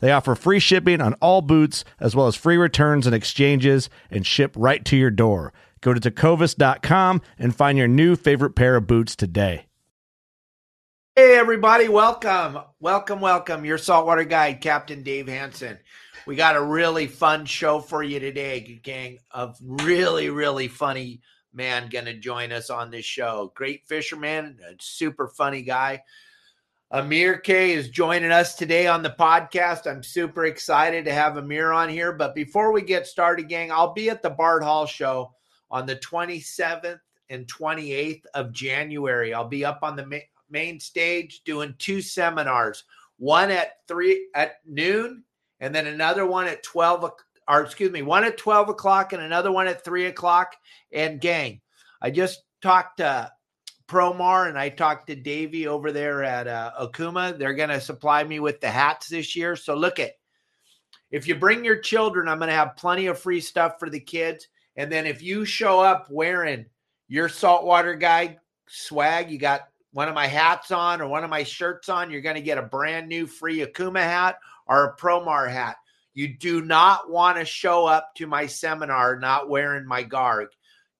They offer free shipping on all boots, as well as free returns and exchanges, and ship right to your door. Go to tecovas.com and find your new favorite pair of boots today. Hey, everybody, welcome. Welcome, welcome. Your saltwater guide, Captain Dave Hansen. We got a really fun show for you today, gang. Of really, really funny man going to join us on this show. Great fisherman, a super funny guy. Amir K is joining us today on the podcast. I'm super excited to have Amir on here. But before we get started, gang, I'll be at the Bart Hall show on the 27th and 28th of January. I'll be up on the ma- main stage doing two seminars, one at three at noon, and then another one at 12 or excuse me, one at 12 o'clock and another one at three o'clock. And gang, I just talked to Promar and I talked to Davey over there at uh, Okuma. They're going to supply me with the hats this year. So look at if you bring your children, I'm going to have plenty of free stuff for the kids. And then if you show up wearing your saltwater guy swag, you got one of my hats on or one of my shirts on, you're going to get a brand new free Okuma hat or a Promar hat. You do not want to show up to my seminar not wearing my garg,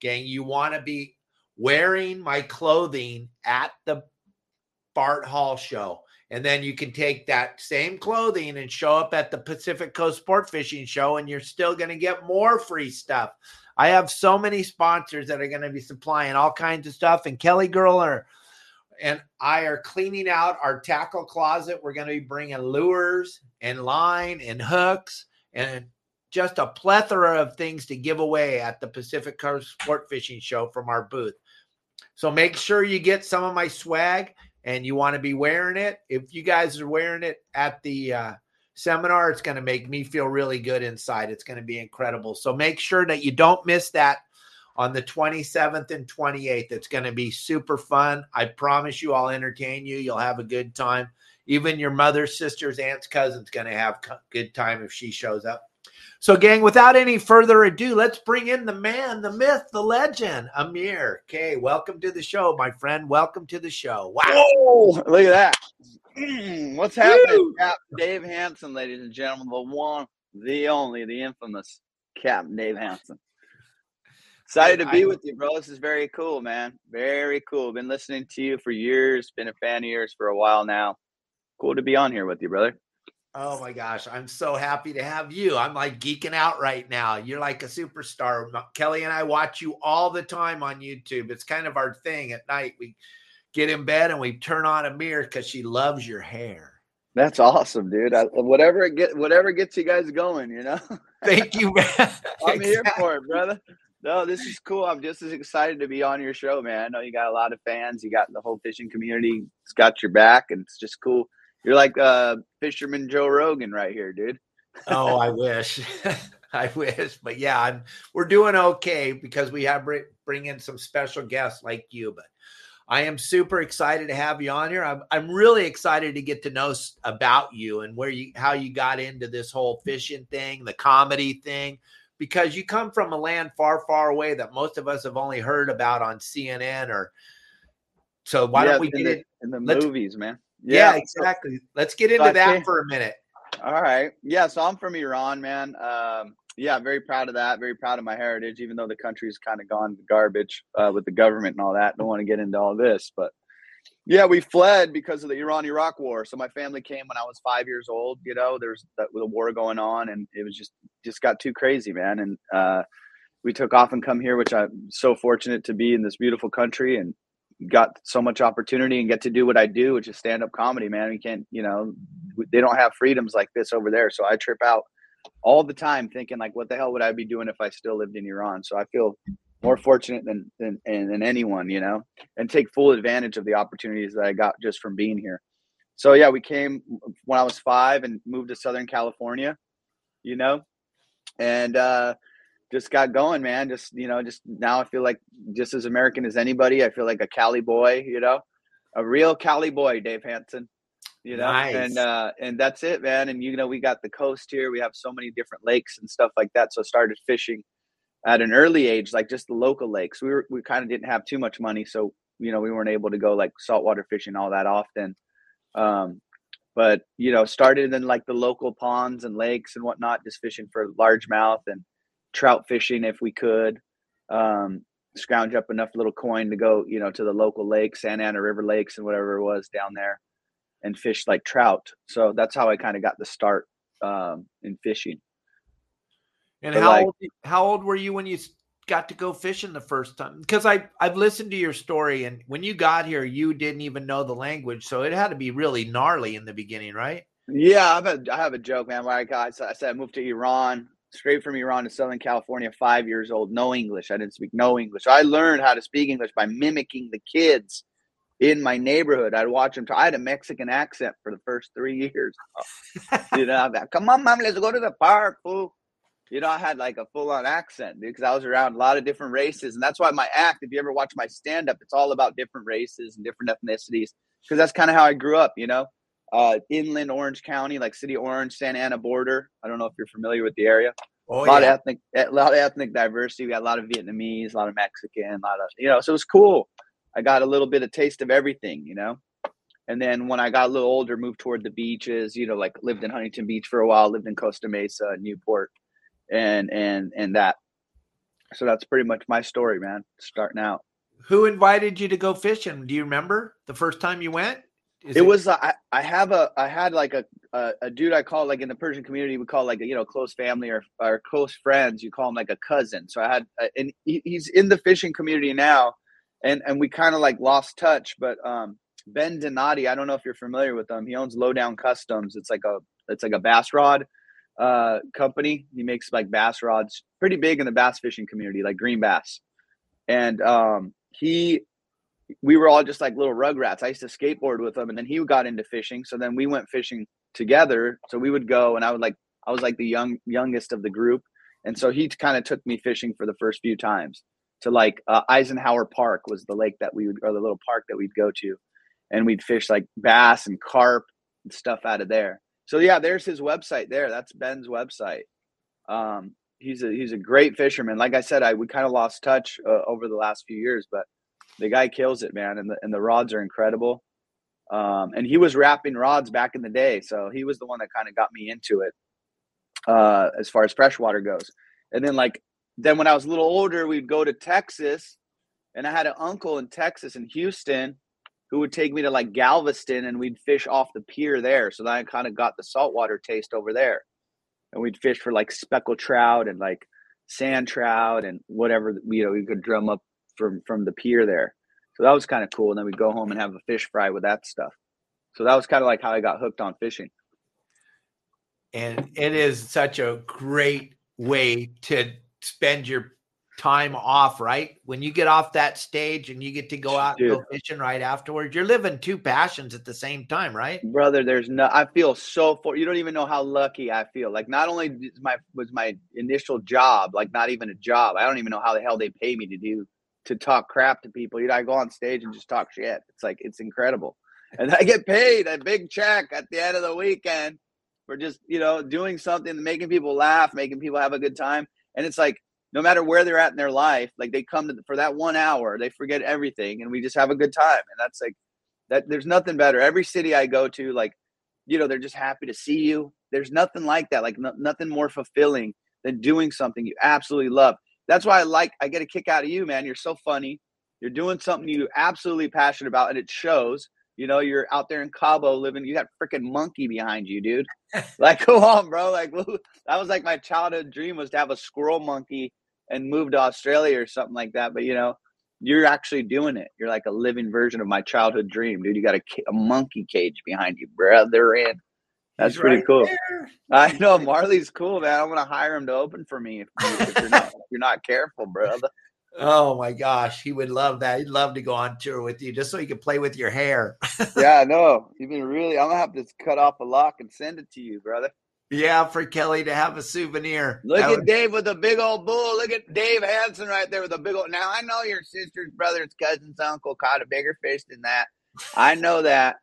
gang. You want to be wearing my clothing at the Bart Hall show. And then you can take that same clothing and show up at the Pacific Coast Sport Fishing Show, and you're still going to get more free stuff. I have so many sponsors that are going to be supplying all kinds of stuff. And Kelly Girl are, and I are cleaning out our tackle closet. We're going to be bringing lures and line and hooks and just a plethora of things to give away at the Pacific Coast Sport Fishing Show from our booth. So make sure you get some of my swag and you want to be wearing it. If you guys are wearing it at the uh, seminar, it's going to make me feel really good inside. It's going to be incredible. So make sure that you don't miss that on the 27th and 28th. It's going to be super fun. I promise you, I'll entertain you. You'll have a good time. Even your mother's sisters, aunts, cousins going to have a good time if she shows up. So, gang, without any further ado, let's bring in the man, the myth, the legend, Amir. Okay, welcome to the show, my friend. Welcome to the show. Wow. Whoa, look at that. Mm, what's happening? Captain Dave Hansen, ladies and gentlemen, the one, the only, the infamous Captain Dave Hansen. Excited to be with you, bro. This is very cool, man. Very cool. Been listening to you for years. Been a fan of yours for a while now. Cool to be on here with you, brother. Oh my gosh, I'm so happy to have you. I'm like geeking out right now. You're like a superstar. Kelly and I watch you all the time on YouTube. It's kind of our thing at night. We get in bed and we turn on a mirror because she loves your hair. That's awesome, dude. I, whatever it get, whatever gets you guys going, you know. Thank you, man. I'm exactly. here for it, brother. No, this is cool. I'm just as excited to be on your show, man. I know you got a lot of fans. You got the whole fishing community. It's got your back, and it's just cool you're like uh fisherman Joe Rogan right here, dude. oh, I wish. I wish, but yeah, I'm, we're doing okay because we have bring, in some special guests like you. But I am super excited to have you on here. I'm I'm really excited to get to know about you and where you how you got into this whole fishing thing, the comedy thing, because you come from a land far, far away that most of us have only heard about on CNN or. So why yeah, don't we get the, it in the movies, man? Yeah, yeah exactly. Let's get into that for a minute. All right. Yeah. So I'm from Iran, man. Um, yeah, very proud of that. Very proud of my heritage, even though the country's kind of gone to garbage uh, with the government and all that. Don't want to get into all this, but yeah, we fled because of the Iran-Iraq war. So my family came when I was five years old. You know, there's that with the war going on, and it was just just got too crazy, man. And uh, we took off and come here, which I'm so fortunate to be in this beautiful country and got so much opportunity and get to do what I do, which is stand up comedy, man. We can't, you know, they don't have freedoms like this over there. So I trip out all the time thinking like, what the hell would I be doing if I still lived in Iran? So I feel more fortunate than, than, than anyone, you know, and take full advantage of the opportunities that I got just from being here. So yeah, we came when I was five and moved to Southern California, you know, and, uh, just got going, man. Just you know, just now I feel like just as American as anybody. I feel like a Cali boy, you know, a real Cali boy, Dave Hansen. You know, nice. and uh, and that's it, man. And you know, we got the coast here. We have so many different lakes and stuff like that. So I started fishing at an early age, like just the local lakes. We were we kind of didn't have too much money, so you know, we weren't able to go like saltwater fishing all that often. Um, but you know, started in like the local ponds and lakes and whatnot, just fishing for largemouth and trout fishing if we could. Um, scrounge up enough little coin to go, you know, to the local lake, Santa Ana River Lakes and whatever it was down there and fish like trout. So that's how I kind of got the start um, in fishing. And but how like, old, how old were you when you got to go fishing the first time? Because I I've listened to your story, and when you got here, you didn't even know the language, so it had to be really gnarly in the beginning, right? Yeah, I have a, I have a joke, man. Where I, got, I said I moved to Iran straight from Iran to Southern California, five years old, no English. I didn't speak no English. I learned how to speak English by mimicking the kids in my neighborhood. I'd watch them. I had a Mexican accent for the first three years. you know, like, come on, mom, let's go to the park, fool. You know, I had like a full on accent because I was around a lot of different races. And that's why my act, if you ever watch my stand up, it's all about different races and different ethnicities because that's kind of how I grew up, you know? Uh, inland Orange County, like City Orange, Santa Ana border. I don't know if you're familiar with the area. Oh, a lot yeah. of ethnic, a lot of ethnic diversity. We got a lot of Vietnamese, a lot of Mexican, a lot of you know. So it was cool. I got a little bit of taste of everything, you know. And then when I got a little older, moved toward the beaches. You know, like lived in Huntington Beach for a while, lived in Costa Mesa, Newport, and and and that. So that's pretty much my story, man. Starting out. Who invited you to go fishing? Do you remember the first time you went? Is it, it was uh, I, I have a I had like a, a, a dude I call like in the Persian community we call like a, you know close family or or close friends. You call him like a cousin. So I had uh, and he, he's in the fishing community now and and we kind of like lost touch but um Ben Donati I don't know if you're familiar with him. He owns Lowdown Customs. It's like a it's like a bass rod uh company. He makes like bass rods pretty big in the bass fishing community like green bass. And um he we were all just like little rugrats. I used to skateboard with him, and then he got into fishing. So then we went fishing together. So we would go, and I would like I was like the young youngest of the group, and so he kind of took me fishing for the first few times to like uh, Eisenhower Park was the lake that we would or the little park that we'd go to, and we'd fish like bass and carp and stuff out of there. So yeah, there's his website there. That's Ben's website. Um, he's a he's a great fisherman. Like I said, I we kind of lost touch uh, over the last few years, but the guy kills it, man, and the and the rods are incredible. Um, and he was wrapping rods back in the day, so he was the one that kind of got me into it uh, as far as freshwater goes. And then like then when I was a little older, we'd go to Texas, and I had an uncle in Texas in Houston who would take me to like Galveston, and we'd fish off the pier there. So then I kind of got the saltwater taste over there, and we'd fish for like speckled trout and like sand trout and whatever you know we could drum up from from the pier there. So that was kind of cool. And then we'd go home and have a fish fry with that stuff. So that was kind of like how I got hooked on fishing. And it is such a great way to spend your time off, right? When you get off that stage and you get to go out Dude. and go fishing right afterwards, you're living two passions at the same time, right? Brother, there's no I feel so for you don't even know how lucky I feel. Like not only my was my initial job, like not even a job. I don't even know how the hell they pay me to do to talk crap to people. You know, I go on stage and just talk shit. It's like it's incredible, and I get paid a big check at the end of the weekend for just you know doing something, making people laugh, making people have a good time. And it's like no matter where they're at in their life, like they come to for that one hour, they forget everything, and we just have a good time. And that's like that. There's nothing better. Every city I go to, like you know, they're just happy to see you. There's nothing like that. Like no, nothing more fulfilling than doing something you absolutely love that's why I like I get a kick out of you, man. You're so funny. You're doing something you absolutely passionate about, and it shows. You know, you're out there in Cabo living. You got freaking monkey behind you, dude. like, come on, bro. Like, that was like my childhood dream was to have a squirrel monkey and move to Australia or something like that. But you know, you're actually doing it. You're like a living version of my childhood dream, dude. You got a, a monkey cage behind you, brother. And that's He's pretty right cool. there. I know Marley's cool, man. I'm gonna hire him to open for me if, if you're not if you're not careful, brother. Oh my gosh, he would love that. He'd love to go on tour with you just so he could play with your hair. Yeah, I know. You've been really. I'm gonna have to cut off a lock and send it to you, brother. yeah, for Kelly to have a souvenir. Look That at would- Dave with a big old bull. Look at Dave Hansen right there with a big old. Now I know your sister's brother's cousin's uncle caught a bigger fish than that. I know that,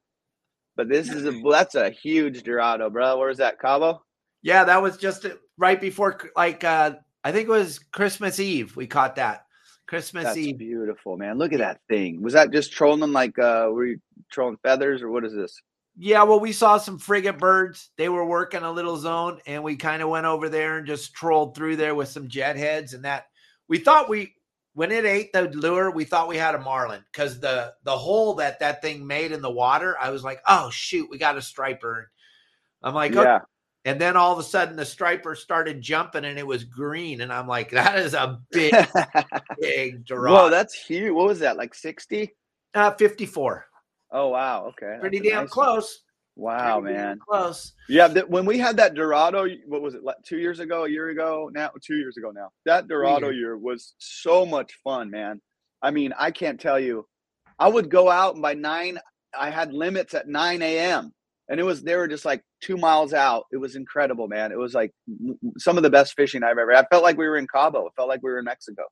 but this is a that's a huge Dorado, bro. Where's that Cabo? yeah, that was just right before, like, uh, I think it was Christmas Eve. We caught that. Christmas That's Eve. beautiful, man. Look at that thing. Was that just trolling like uh were you trolling feathers or what is this? Yeah, well, we saw some frigate birds. They were working a little zone, and we kind of went over there and just trolled through there with some jet heads. And that we thought we, when it ate the lure, we thought we had a marlin because the the hole that that thing made in the water. I was like, oh shoot, we got a striper. I'm like, okay. yeah. and then all of a sudden the striper started jumping and it was green, and I'm like, that is a big, big Dorado. Whoa, that's huge. What was that? Like 60? uh, 54, Oh wow, okay. pretty That's damn nice one. Wow, man. close. Yeah, that when we had that Dorado, what was it? Like two years ago, a year ago, now two years ago now. That Dorado year was so much fun, man. I mean, I can't tell you. I would go out and by nine, I had limits at nine a.m. and it was they were just like two miles out. It was incredible, man. It was like some of the best fishing I've ever. I felt like we were in Cabo. It felt like we were in Mexico.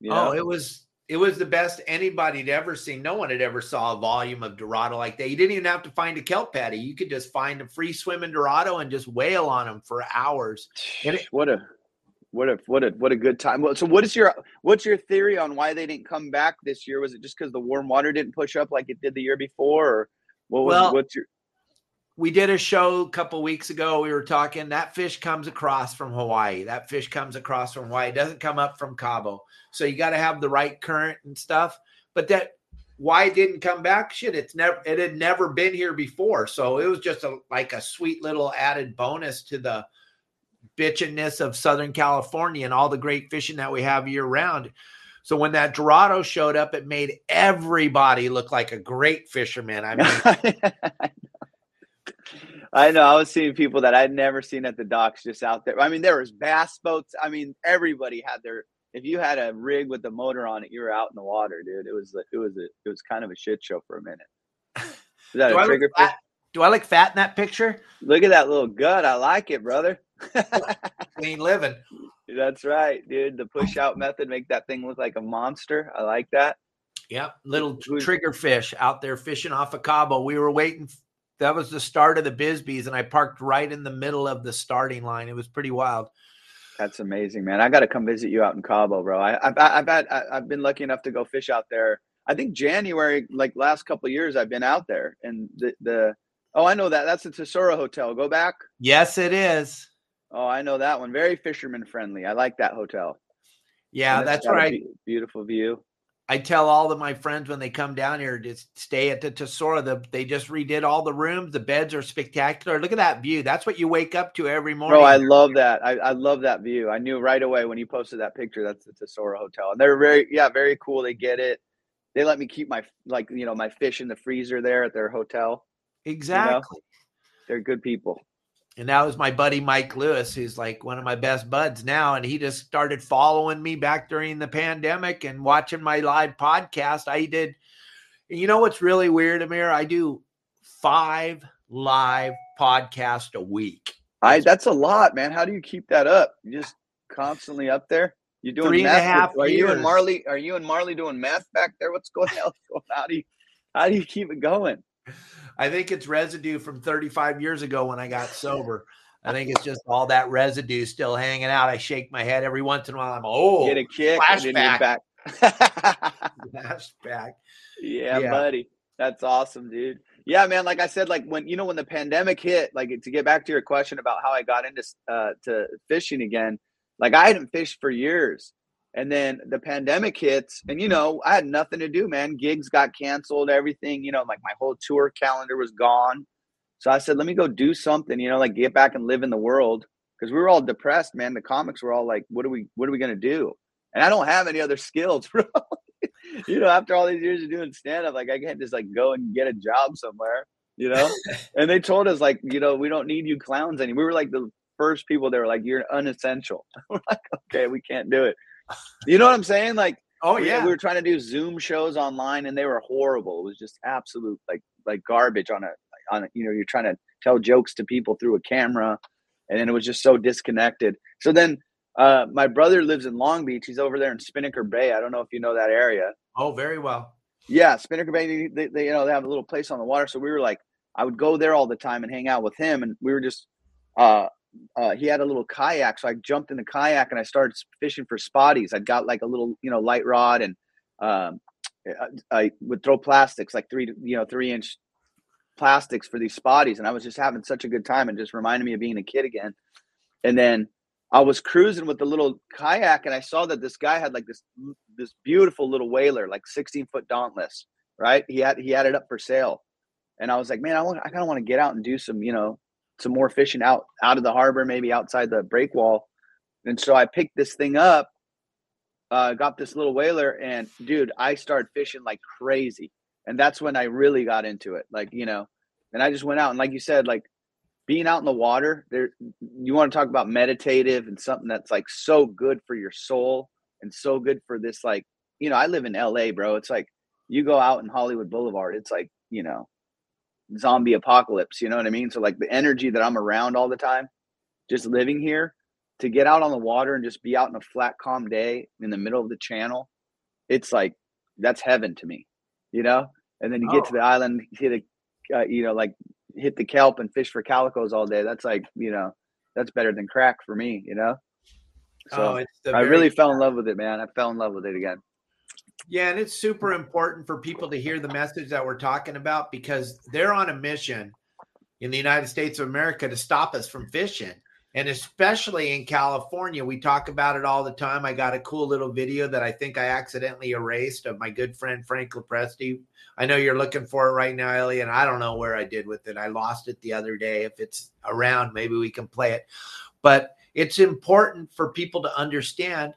You oh, know? Oh, it was it was the best anybody had ever seen. No one had ever saw a volume of Dorado like that. You didn't even have to find a kelp patty. You could just find a free swimming Dorado and just wail on them for hours. and it- what a what a what a what a good time. Well, so what is your what's your theory on why they didn't come back this year? Was it just because the warm water didn't push up like it did the year before, or what was Well- what's your We did a show a couple weeks ago. We were talking that fish comes across from Hawaii. That fish comes across from Hawaii. It doesn't come up from Cabo. So you got to have the right current and stuff. But that why it didn't come back? Shit, it's never it had never been here before. So it was just a like a sweet little added bonus to the bitchiness of Southern California and all the great fishing that we have year round. So when that Dorado showed up, it made everybody look like a great fisherman. I mean, I know. I was seeing people that I'd never seen at the docks just out there. I mean, there was bass boats. I mean, everybody had their. If you had a rig with a motor on it, you were out in the water, dude. It was it was a it was kind of a shit show for a minute. Is that do a I, trigger fat, do I look fat in that picture? Look at that little gut. I like it, brother. Clean living. That's right, dude. The push out method make that thing look like a monster. I like that. Yep. Little trigger fish out there fishing off of Cabo. We were waiting. That was the start of the Bisbees, and I parked right in the middle of the starting line. It was pretty wild. That's amazing, man. I got to come visit you out in Cabo, bro. I, I've I've had I- I've been lucky enough to go fish out there. I think January, like last couple of years, I've been out there, and the the oh, I know that that's the Tesoro Hotel. Go back. Yes, it is. Oh, I know that one. Very fisherman friendly. I like that hotel. Yeah, that's right. be- beautiful view. I tell all of my friends when they come down here to stay at the Tesoro, the, they just redid all the rooms. The beds are spectacular. Look at that view. That's what you wake up to every morning. Bro, I love that. I, I love that view. I knew right away when you posted that picture. That's the Tesoro Hotel, and they're very yeah very cool. They get it. They let me keep my like you know my fish in the freezer there at their hotel. exactly. They're good people. And that was my buddy Mike Lewis, who's like one of my best buds now. And he just started following me back during the pandemic and watching my live podcast. I did, you know what's really weird, Amir? I do five live podcasts a week. I that's a lot, man. How do you keep that up? You just constantly up there. You doing Three and a meth? half are you and. Marley? Are you and Marley doing math back there? What's going on? How do you how do you keep it going? I think it's residue from 35 years ago when I got sober. I think it's just all that residue still hanging out. I shake my head every once in a while. I'm oh, Get a kick. and then you're flashback. back. flashback. Yeah, Yeah. buddy. That's awesome, dude. Yeah, man. Like I said, like when you know when the pandemic hit, like to get back to your question about how I got into uh, to fishing again, like I hadn't fished for years, and then the pandemic hits, and you know I had nothing to do, man. Gigs got canceled, everything. You know, like my whole tour calendar was gone. So I said, let me go do something. You know, like get back and live in the world because we were all depressed, man. The comics were all like, what are we, what are we gonna do? and I don't have any other skills, bro. you know, after all these years of doing stand up, like I can't just like go and get a job somewhere, you know? and they told us like, you know, we don't need you clowns anymore. We were like the first people that were like, you're unessential. we're like, okay, we can't do it. You know what I'm saying? Like, Oh we, yeah. we were trying to do Zoom shows online and they were horrible. It was just absolute like like garbage on a on a, you know, you're trying to tell jokes to people through a camera and then it was just so disconnected. So then uh, my brother lives in Long Beach. He's over there in Spinnaker Bay. I don't know if you know that area. oh, very well. Yeah, Spinnaker Bay. They, they, you know, they have a little place on the water. So we were like, I would go there all the time and hang out with him. And we were just, uh, uh, he had a little kayak. So I jumped in the kayak and I started fishing for spotties. I got like a little, you know, light rod and um, I, I would throw plastics, like three, you know, three inch plastics for these spotties. And I was just having such a good time and just reminded me of being a kid again. And then I was cruising with the little kayak and I saw that this guy had like this this beautiful little whaler, like 16 foot dauntless, right? He had he had it up for sale. And I was like, man, I want I kind of want to get out and do some, you know, some more fishing out out of the harbor, maybe outside the break wall. And so I picked this thing up, uh, got this little whaler, and dude, I started fishing like crazy. And that's when I really got into it. Like, you know, and I just went out and like you said, like being out in the water there you want to talk about meditative and something that's like so good for your soul and so good for this like you know i live in la bro it's like you go out in hollywood boulevard it's like you know zombie apocalypse you know what i mean? So like the energy that i'm around all the time just living here to get out on the water and just be out in a flat calm day in the middle of the channel it's like that's heaven to me you know? And then you get to the island hit a uh, you know like hit the kelp and fish for calicos all day that's like you know that's better than crack for me you know? Oh, so it's the i really fell in love with it man i fell in love with it again Yeah, and it's super important for people to hear the message that we're talking about because they're on a mission in the United States of America to stop us from fishing. And especially in California, we talk about it all the time. I got a cool little video that I think I accidentally erased of my good friend Frank LoPreste. I know you're looking for it right now, Ellie, and I don't know where I did with it. I lost it the other day. If it's around, maybe we can play it. But it's important for people to understand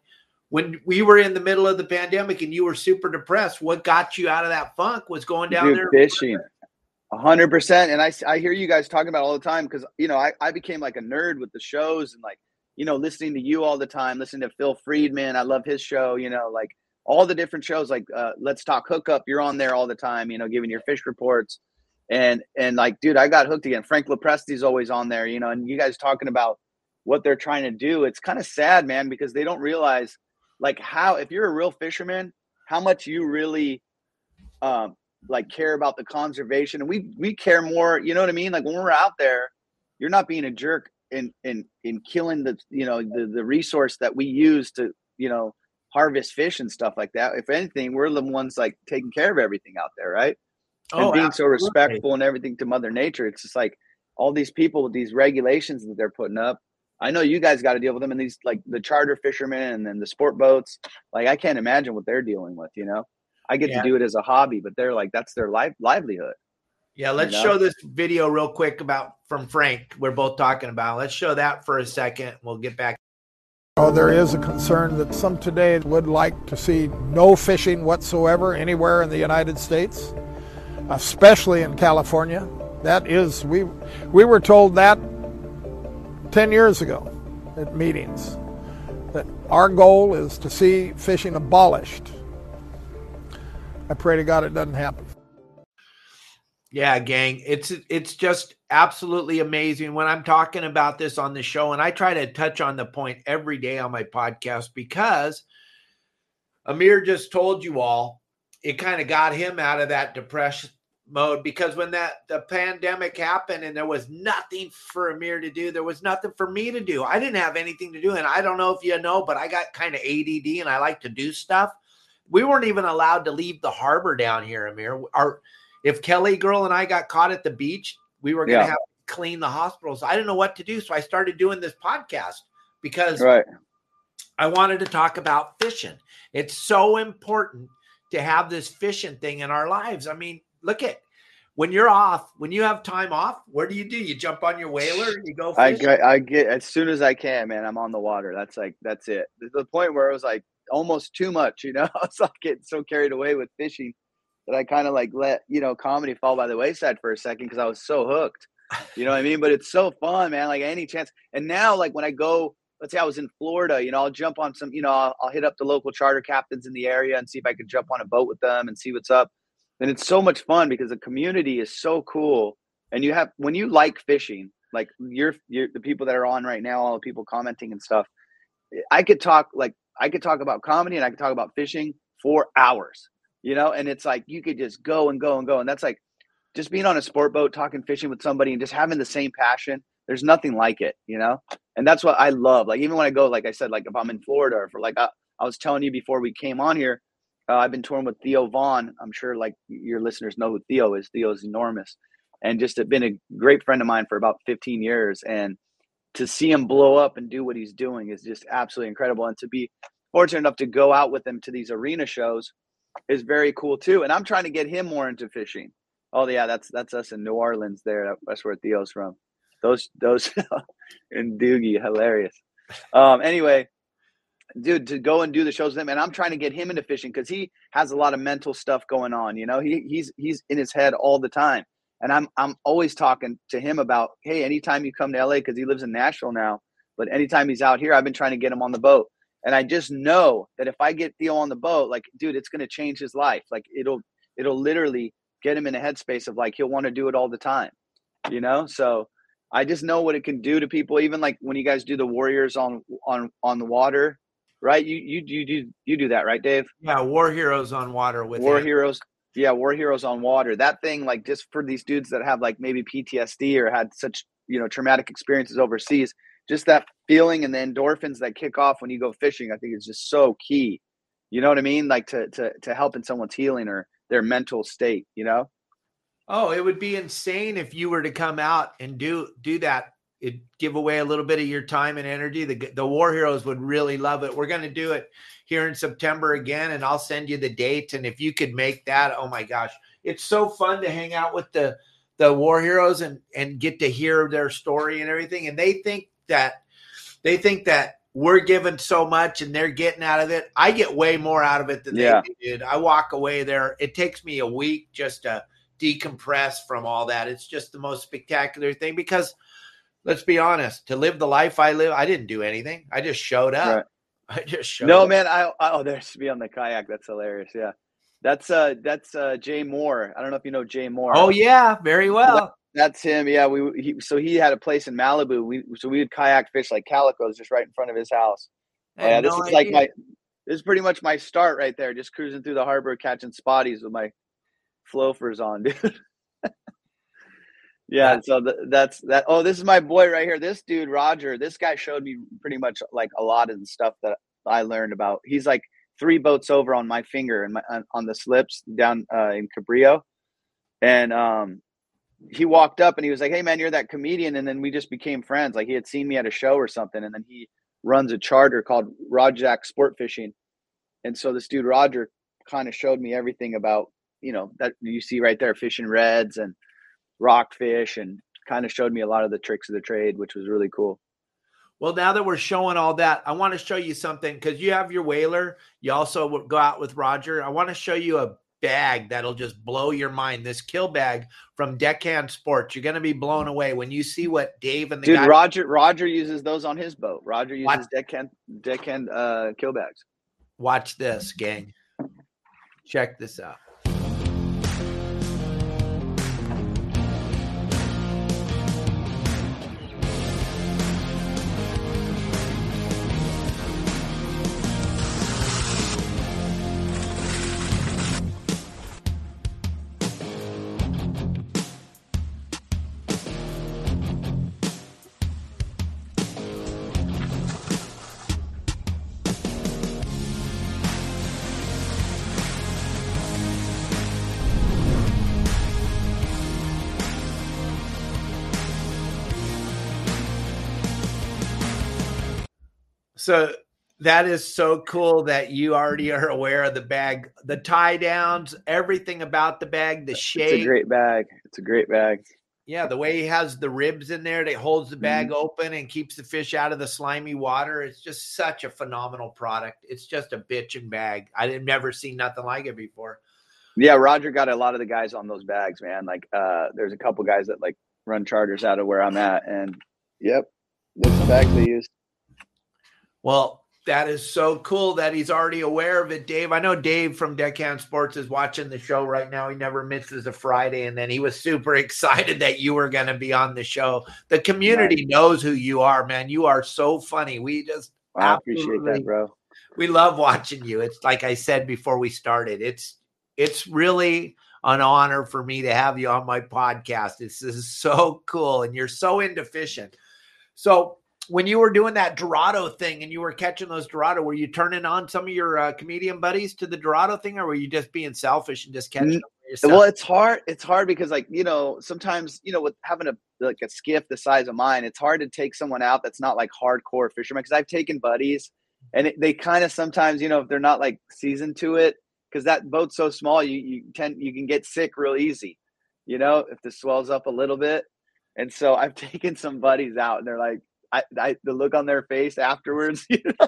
when we were in the middle of the pandemic and you were super depressed, what got you out of that funk was going down Dude, there fishing. hundred percent. And I, I hear you guys talking about all the time because you know I, I became like a nerd with the shows and like you know listening to you all the time listening to phil friedman. I love his show you know like all the different shows like uh, let's talk hookup. You're on there all the time you know giving your fish reports. And and like dude i got hooked again. Frank LoPreste's always on there you know and you guys talking about what they're trying to do. It's kind of sad man because they don't realize like how if you're a real fisherman how much you really um like care about the conservation? And we we care more you know what i mean? Like when we're out there you're not being a jerk in in in killing the you know the the resource that we use to you know harvest fish and stuff like that. If anything we're the ones like taking care of everything out there right? Oh, and being so respectful and everything to mother nature it's just like all these people with these regulations that they're putting up i know you guys got to deal with them and these like the charter fishermen and then the sport boats like i can't imagine what they're dealing with you know i get Yeah. to do it as a hobby but they're like that's their life livelihood Yeah, let's know? show this video real quick about from Frank. We're both talking about. Let's show that for a second. We'll get back. Oh, there is a concern that some today would like to see no fishing whatsoever anywhere in the United States, especially in California. That is, we we were told that 10 years ago at meetings that our goal is to see fishing abolished. I pray to God it doesn't happen. Yeah, gang. It's it's just absolutely amazing when I'm talking about this on the show and I try to touch on the point every day on my podcast because Amir just told you all it kind of got him out of that depression mode because when that the pandemic happened and there was nothing for Amir to do, there was nothing for me to do. I didn't have anything to do and I don't know if you know, but I got kind of ADD and I like to do stuff. We weren't even allowed to leave the harbor down here, Amir. Our if Kelly girl and I got caught at the beach, we were going to Yeah. have to clean the hospitals. I didn't know what to do, so I started doing this podcast because right I wanted to talk about fishing. It's so important to have this fishing thing in our lives. I mean, look at when you're off, when you have time off, what do you do? You jump on your whaler and you go I fishing. get, I get as soon as I can, man. I'm on the water. That's like that's it. There's the point where it was like almost too much. You know, I was like getting so carried away with fishing that I kind of like let you know comedy fall by the wayside for a second because I was so hooked. You know what I mean? But it's so fun, man. Like any chance. And now, like when I go, let's say I was in Florida, you know, I'll jump on some, you know, I'll, I'll hit up the local charter captains in the area and see if I can jump on a boat with them and see what's up. And it's so much fun because the community is so cool. And you have when you like fishing, like you're you're the people that are on right now, all the people commenting and stuff. I could talk like I could talk about comedy and I could talk about fishing for hours, you know, and it's like you could just go and go and go. And that's like just being on a sport boat, talking fishing with somebody and just having the same passion. There's nothing like it, you know? And that's what I love. Like, even when I go, like I said, like if I'm in Florida or for like, I, I was telling you before we came on here, uh, I've been touring with Theo Von. I'm sure like your listeners know who Theo is. Theo's enormous and just been a great friend of mine for about 15 years. And to see him blow up and do what he's doing is just absolutely incredible. And to be fortunate enough to go out with him to these arena shows is very cool too. And I'm trying to get him more into fishing. Oh yeah, that's that's us in New Orleans. There, that's where Theo's from. Those those in Doogie, hilarious. Um, anyway, dude, to go and do the shows with him, and I'm trying to get him into fishing because he has a lot of mental stuff going on. You know, he he's he's in his head all the time, and I'm I'm always talking to him about, hey, anytime you come to LA, because he lives in Nashville now, but anytime he's out here, I've been trying to get him on the boat. And I just know that if I get Theo on the boat, like, dude, it's gonna change his life. Like it'll it'll literally get him in a headspace of like he'll want to do it all the time, you know. So I just know what it can do to people. Even like when you guys do the Warriors on on on the water, right? You you you do you do that, right, Dave? Yeah, War Heroes on water with War him. Heroes. Yeah, War Heroes on water. That thing, like, just for these dudes that have like maybe PTSD or had such you know traumatic experiences overseas, just that feeling and the endorphins that kick off when you go fishing, I think is just so key. You know what I mean? Like to to to help in someone's healing or their mental state, you know? Oh, it would be insane if you were to come out and do do that. It give away a little bit of your time and energy. The the War Heroes would really love it. We're going to do it here in September again, and I'll send you the date. And if you could make that, oh my gosh, it's so fun to hang out with the the War Heroes and and get to hear their story and everything. And they think that they think that we're given so much and they're getting out of it. I get way more out of it than Yeah. they did. I walk away there. It takes me a week just to decompress from all that. It's just the most spectacular thing because let's be honest, to live the life I live, I didn't do anything. I just showed up. I just showed up. No, up. man. I, I oh, there's me on the kayak. That's hilarious. Yeah, that's uh, that's uh, Jay Mohr. I don't know if you know Jay Mohr. Oh yeah, very well. that's him. Yeah, we he, so he had a place in Malibu. We so we would kayak fish like calicos just right in front of his house. Oh, yeah, this no is like my this is pretty much my start right there. Just cruising through the harbor, catching spotties with my flofers on, dude. Yeah, so th- that's that. Oh, this is my boy right here. This dude, Roger. This guy showed me pretty much like a lot of the stuff that I learned about. He's like three boats over on my finger and my on, on the slips down uh, in Cabrillo, and um, he walked up and he was like, "Hey, man, you're that comedian." And then we just became friends. Like he had seen me at a show or something, and then he runs a charter called Rajak Sport Fishing. And so this dude Roger kind of showed me everything about, you know, that you see right there, fishing reds and rockfish, and kind of showed me a lot of the tricks of the trade, which was really cool. Well, now that we're showing all that, I want to show you something because you have your whaler. You also go out with Roger. I want to show you a bag that'll just blow your mind. This kill bag from Deckhand Sports. You're going to be blown away when you see what Dave and the Dude, guy. Roger Roger uses those on his boat. Roger uses deckhand deckhand uh, kill bags. Watch this, gang. Check this out. So that is so cool that you already are aware of the bag, the tie downs, everything about the bag, the shape. It's a great bag. It's a great bag. Yeah, the way he has the ribs in there that holds the bag Mm-hmm. open and keeps the fish out of the slimy water. It's just such a phenomenal product. It's just a bitchin' bag. I've never seen nothing like it before. Yeah, Roger got a lot of the guys on those bags, man. Like, uh, there's a couple guys that like run charters out of where I'm at, and yep, that's the bags they use. Well, that is so cool that he's already aware of it, Dave. I know Dave from Deckhand Sports is watching the show right now. He never misses a Friday, and then he was super excited that you were going to be on the show. The community knows who you are, man. You are so funny. We just I appreciate that, bro. we love watching you. It's like I said before we started. It's it's really an honor for me to have you on my podcast. This is so cool, and you're so fishing. So when you were doing that Dorado thing and you were catching those Dorado, were you turning on some of your uh, comedian buddies to the Dorado thing, or were you just being selfish and just catching Mm, yourself? Well, it's hard. It's hard because, like, you know, sometimes, you know, with having a like a skiff the size of mine, it's hard to take someone out that's not like hardcore fisherman. Because I've taken buddies, and it, they kind of sometimes, you know, if they're not like seasoned to it, because that boat's so small, you you tend you can get sick real easy, you know, if the swells up a little bit. And so I've taken some buddies out, and they're like, I, I the look on their face afterwards, you know,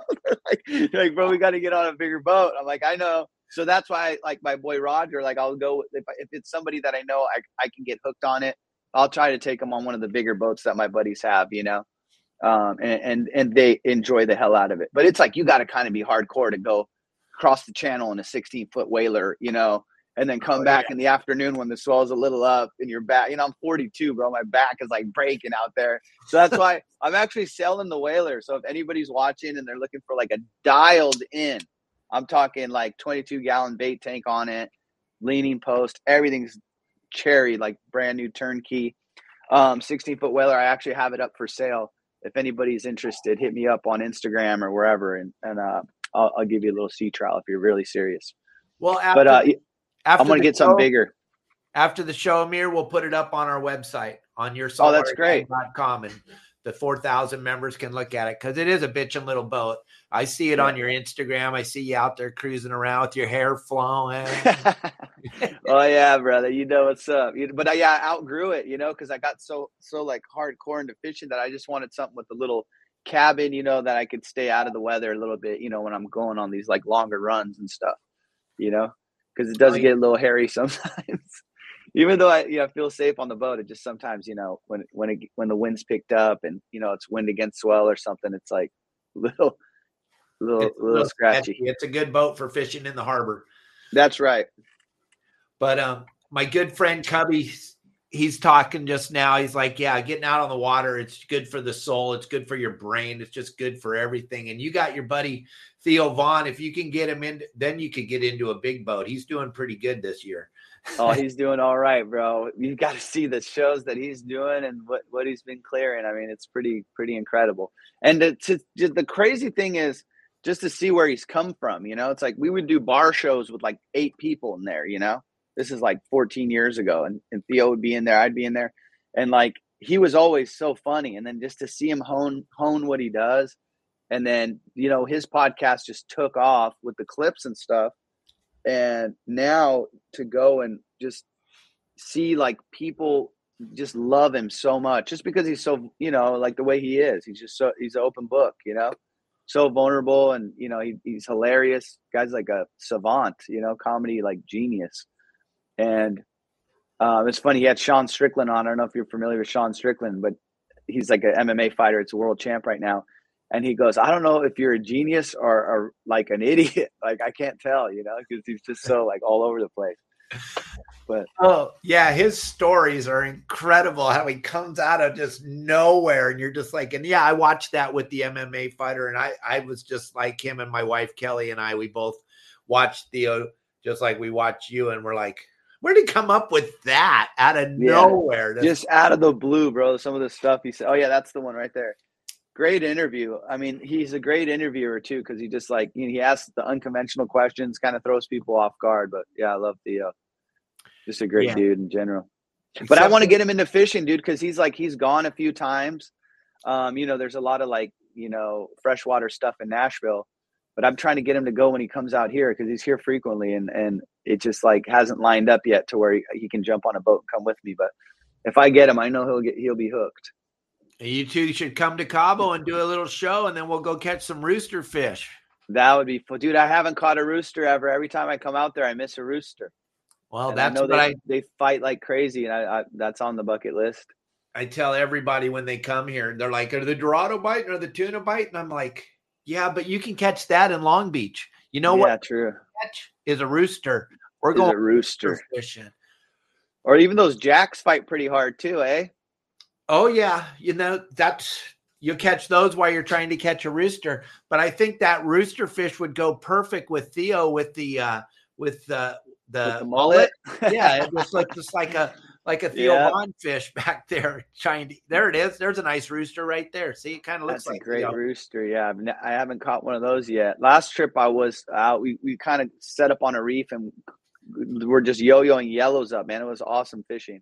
like, like, bro, we got to get on a bigger boat. I'm like, I know. So that's why, like my boy Roger, like I'll go if if it's somebody that I know I I can get hooked on it. I'll try to take them on one of the bigger boats that my buddies have, you know, um, and and and they enjoy the hell out of it. But it's like you got to kind of be hardcore to go cross the channel in a 16 foot whaler, you know, and then come Oh, back in the afternoon when the swell's a little up and your back. You know, I'm 42, bro. My back is like breaking out there. So that's why I'm actually selling the whaler. So if anybody's watching and they're looking for like a dialed in, I'm talking like 22 gallon bait tank on it, leaning post, everything's cherry, like brand new turnkey. Um, 16 foot whaler. I actually have it up for sale. If anybody's interested, hit me up on Instagram or wherever, and and uh, I'll, I'll give you a little sea trial if you're really serious. well, after, But uh, after I'm gonna the get something bigger. after the show, Amir, we'll put it up on our website on your Oh, that's great. com and the 4,000 members can look at it because it is a bitchin' little boat. I see it on your Instagram. I see you out there cruising around with your hair flowing. oh yeah, brother. You know what's up. But I, yeah, I outgrew it, you know, because I got so so like hardcore into fishing that I just wanted something with a little cabin, you know, that I could stay out of the weather a little bit, you know, when I'm going on these like longer runs and stuff, you know, because it does Oh, yeah. get a little hairy sometimes. Even though I, you know, feel safe on the boat, it just sometimes, you know, when when it when the wind's picked up and you know it's wind against swell or something, it's like little little It's little little scratchy. sketchy. It's a good boat for fishing in the harbor. That's right. But um, my good friend Cubby, he's talking just now. He's like, "Yeah, getting out on the water, it's good for the soul. It's good for your brain. It's just good for everything." And you got your buddy Theo Von. If you can get him in, then you could get into a big boat. He's doing pretty good this year. Oh, he's doing all right, bro. You got to see the shows that he's doing and what what he's been clearing. I mean, it's pretty pretty incredible. And to, to, to- the crazy thing is just to see where he's come from. You know, it's like we would do bar shows with like eight people in there. You know, this is like 14 years ago, and, and Theo would be in there, I'd be in there, and like he was always so funny. And then just to see him hone hone what he does, and then you know his podcast just took off with the clips and stuff. And now to go and just see like people just love him so much just because he's so you know like the way he is. He's just so he's an open book you know? So vulnerable and you know he, he's hilarious. Guy's like a savant you know comedy like genius and um, it's funny he had sean strickland on i don't know if you're familiar with sean strickland but he's like an mma fighter it's a world champ right now and he goes i don't know if you're a genius or, or like an idiot like i can't tell you know because he's just so like all over the place but Oh yeah, his stories are incredible. How he comes out of just nowhere, and you're just like, and yeah, I watched that with the MMA fighter, and I I was just like him and my wife Kelly and I. We both watched Theo just like we watch you, and we're like, where did he come up with that out of Yeah. nowhere? That's- just out of the blue bro some of the stuff he said oh yeah that's the one right there great interview i mean he's a great interviewer too because he just like you know, he asks the unconventional questions kind of throws people off guard but yeah i love theo just a great Yeah. dude in general but I want to get him into fishing, dude, because he's like he's gone a few times. Um, you know, there's a lot of like you know freshwater stuff in Nashville, but I'm trying to get him to go when he comes out here because he's here frequently, and and it just like hasn't lined up yet to where he, he can jump on a boat and come with me. But if I get him, I know he'll get he'll be hooked. You two should come to Cabo and do a little show, and then we'll go catch some rooster fish. That would be fun, dude. I haven't caught a rooster ever. Every time I come out there, I miss a rooster. Well, And that's I what they, I, they fight like crazy, and I, I that's on the bucket list. I tell everybody when they come here. They're like, "Are the Dorado biting or the tuna bite?" And I'm like, "Yeah, but you can catch that in Long Beach. You know yeah, what? true. Catch is a rooster. We're Is going a rooster, rooster fishing. or even those jacks fight pretty hard too, eh? Oh yeah, you know that's you catch those while you're trying to catch a rooster. But I think that rooster fish would go perfect with Theo with the uh with the the, With the mullet. yeah, it was like just like a like a Theo Yeah. Bond fish back there trying to. There it is. There's a nice rooster right there. See, it kind of looks That's like a great Theo. rooster. Yeah, I've ne- I haven't caught one of those yet. Last trip I was out, we, we kind of set up on a reef and we're just yo-yoing yellows up, man. It was awesome fishing.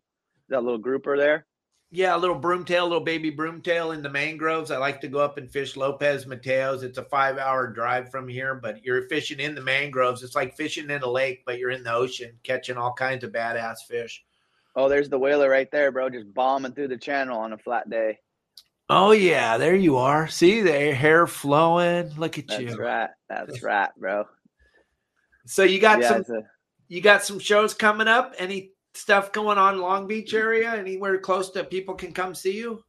That little grouper there. Yeah, a little broomtail, little baby broomtail in the mangroves. I like to go up and fish Lopez Mateos. It's a five hour drive from here, but you're fishing in the mangroves. It's like fishing in a lake, but you're in the ocean, catching all kinds of badass fish. Oh, there's the whaler right there, bro. Just bombing through the channel on a flat day. Oh yeah, there you are. See the hair flowing. Look at That's you. That's right. That's right, bro. So you got yeah, some a- you got some shows coming up? Any stuff going on Long Beach area? Anywhere close to people can come see you?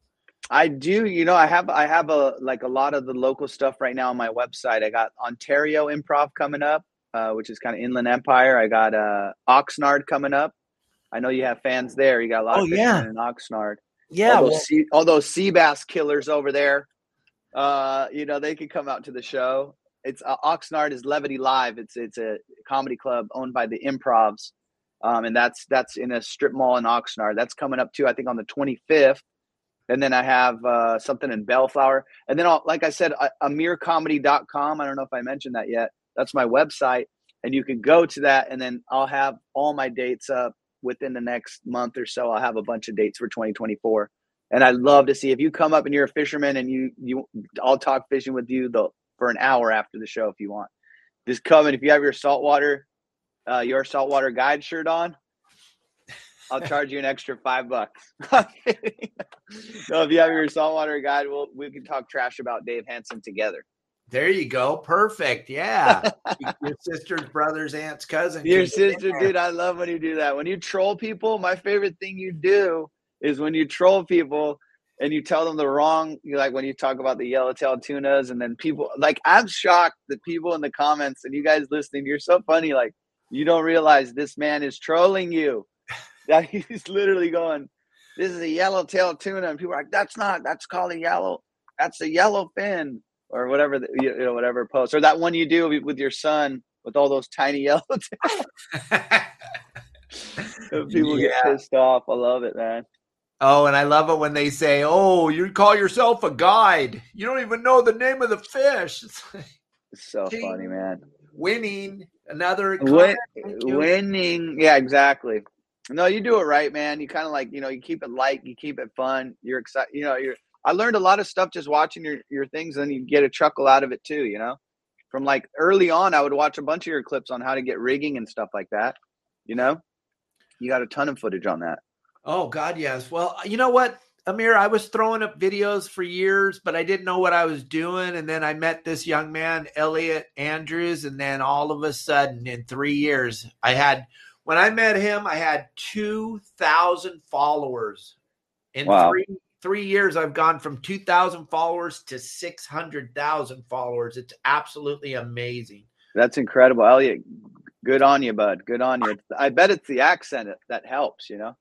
I do. You know, I have I have a like a lot of the local stuff right now on my website. I got Ontario Improv coming up, uh, which is kind of Inland Empire. I got uh, Oxnard coming up. I know you have fans there. You got a lot Oh, of yeah. in Oxnard. Yeah, all well, those, sea, all those sea bass killers over there. Uh, you know, they could come out to the show. It's uh, Oxnard is Levity Live. It's it's a comedy club owned by the Improvs, um, and that's that's in a strip mall in Oxnard. That's coming up too. I think on the 25th. And then I have uh, something in Bellflower. And then, I'll, like I said, uh, amircomedy.com. I don't know if I mentioned that yet. That's my website. And you can go to that, and then I'll have all my dates up within the next month or so. I'll have a bunch of dates for 2024. And I'd love to see if you come up and you're a fisherman and you, you I'll talk fishing with you the, for an hour after the show if you want. Just come and if you have your saltwater, uh, your saltwater guide shirt on, I'll charge you an extra five bucks. so if you have your saltwater guide, we'll we can talk trash about Dave Hansen together. There you go. Perfect. Yeah. Your sister's brother's aunt's cousin. Your can get in sister, dude, I love when you do that. When you troll people, my favorite thing you do is when you troll people and you tell them the wrong, you like when you talk about the yellowtail tunas, and then people like I'm shocked that people in the comments and you guys listening, you're so funny. Like you don't realize this man is trolling you. That he's literally going, This is a yellowtail tuna, and people are like, That's not, that's called a yellow, that's a yellow fin, or whatever the, you know, whatever post. Or that one you do with your son with all those tiny yellowtails. People Yeah. get pissed off. I love it, man. oh, and I love it when they say, "Oh, you call yourself a guide. You don't even know the name of the fish." It's like It's so funny, man. winning another Win, comment. Thank you. winning, yeah, exactly. No, you do it right, man. You kind of like, you know, you keep it light, you keep it fun. You're excited, you know. You're. I learned a lot of stuff just watching your your things, and you get a chuckle out of it too. You know, from like early on, I would watch a bunch of your clips on how to get rigging and stuff like that. You know, you got a ton of footage on that. Oh God, yes. Well, you know what, Amir, I was throwing up videos for years, but I didn't know what I was doing. And then I met this young man, Elliot Andrews, and then all of a sudden, in three years, I had when I met him, I had two thousand followers. In Wow. three three years, I've gone from two thousand followers to six hundred thousand followers. It's absolutely amazing. That's incredible, Elliot. Good on you, bud. Good on you. I bet it's the accent that helps. You know.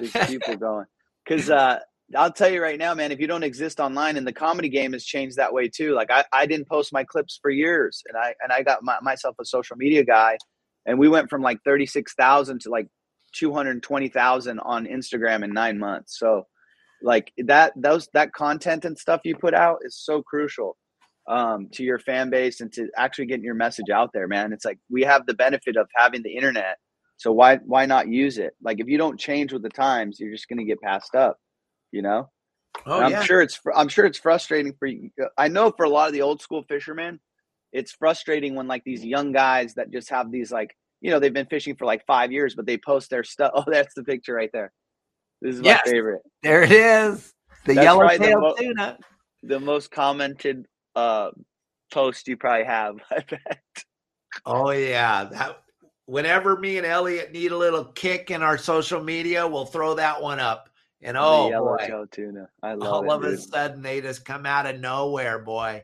these people going because uh i'll tell you right now man if you don't exist online and the comedy game has changed that way too like i, I didn't post my clips for years and i and i got my, myself a social media guy and we went from like 36000 to like 220000 on instagram in nine months so like that those that content and stuff you put out is so crucial um, to your fan base and to actually getting your message out there man it's like we have the benefit of having the internet so why why not use it? Like if you don't change with the times, you're just going to get passed up. You know. oh I'm yeah. sure it's I'm sure it's frustrating for you. I know for a lot of the old school fishermen, it's frustrating when like these young guys that just have these like you know they've been fishing for like five years, but they post their stuff. Oh, that's the picture right there. This is my Yes. favorite. There it is. The That's right, the yellowtail mo- tuna. The most commented uh, post you probably have. I bet. Oh yeah. That whenever me and Elliot need a little kick in our social media, we'll throw that one up. And the oh boy, yellowtail tuna. I love all it. of a sudden they just come out of nowhere, boy.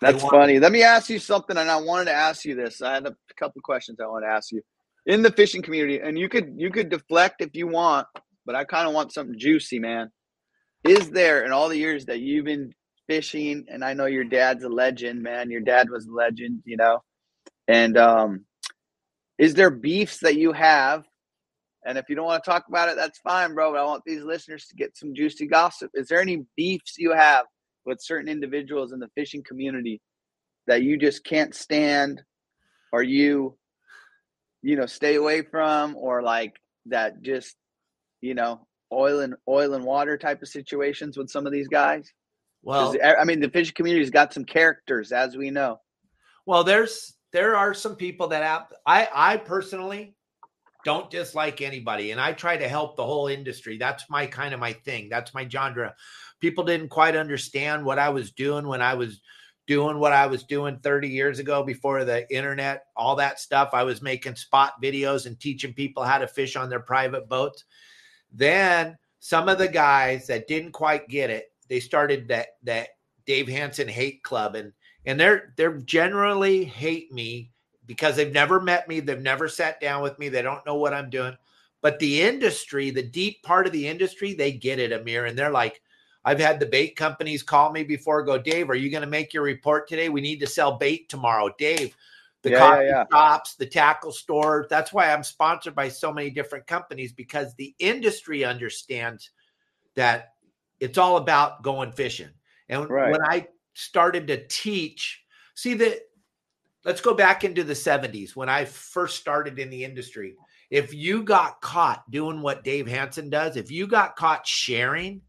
That's want- funny. Let me ask you something, and I wanted to ask you this. I had a couple questions I want to ask you in the fishing community, and you could you could deflect if you want, but I kind of want something juicy, man. Is there in all the years that you've been fishing, and I know your dad's a legend, man. Your dad was a legend, you know, and um, is there beefs that you have? And if you don't want to talk about it, that's fine, bro. But I want these listeners to get some juicy gossip. Is there any beefs you have with certain individuals in the fishing community that you just can't stand or you you know stay away from or like that just you know oil and oil and water type of situations with some of these guys? Well, i mean the fishing community's got some characters as we know well, there's there are some people that have I I personally don't dislike anybody and I try to help the whole industry. That's my kind of my thing. That's my genre. People didn't quite understand what I was doing when I was doing what I was doing 30 years ago before the internet, all that stuff. I was making spot videos and teaching people how to fish on their private boats. Then some of the guys that didn't quite get it, they started that that Dave Hansen hate club and and they're they're generally hate me because they've never met me, they've never sat down with me, they don't know what I'm doing. But the industry, the deep part of the industry, they get it, Amir, and they're like, I've had the bait companies call me before, go, Dave, are you going to make your report today? We need to sell bait tomorrow. Dave, the Yeah, coffee yeah, shops, the tackle store. That's why I'm sponsored by so many different companies because the industry understands that it's all about going fishing. And Right. when I started to teach, see that let's go back into the 70s when I first started in the industry. If you got caught doing what Dave Hansen does, if you got caught sharing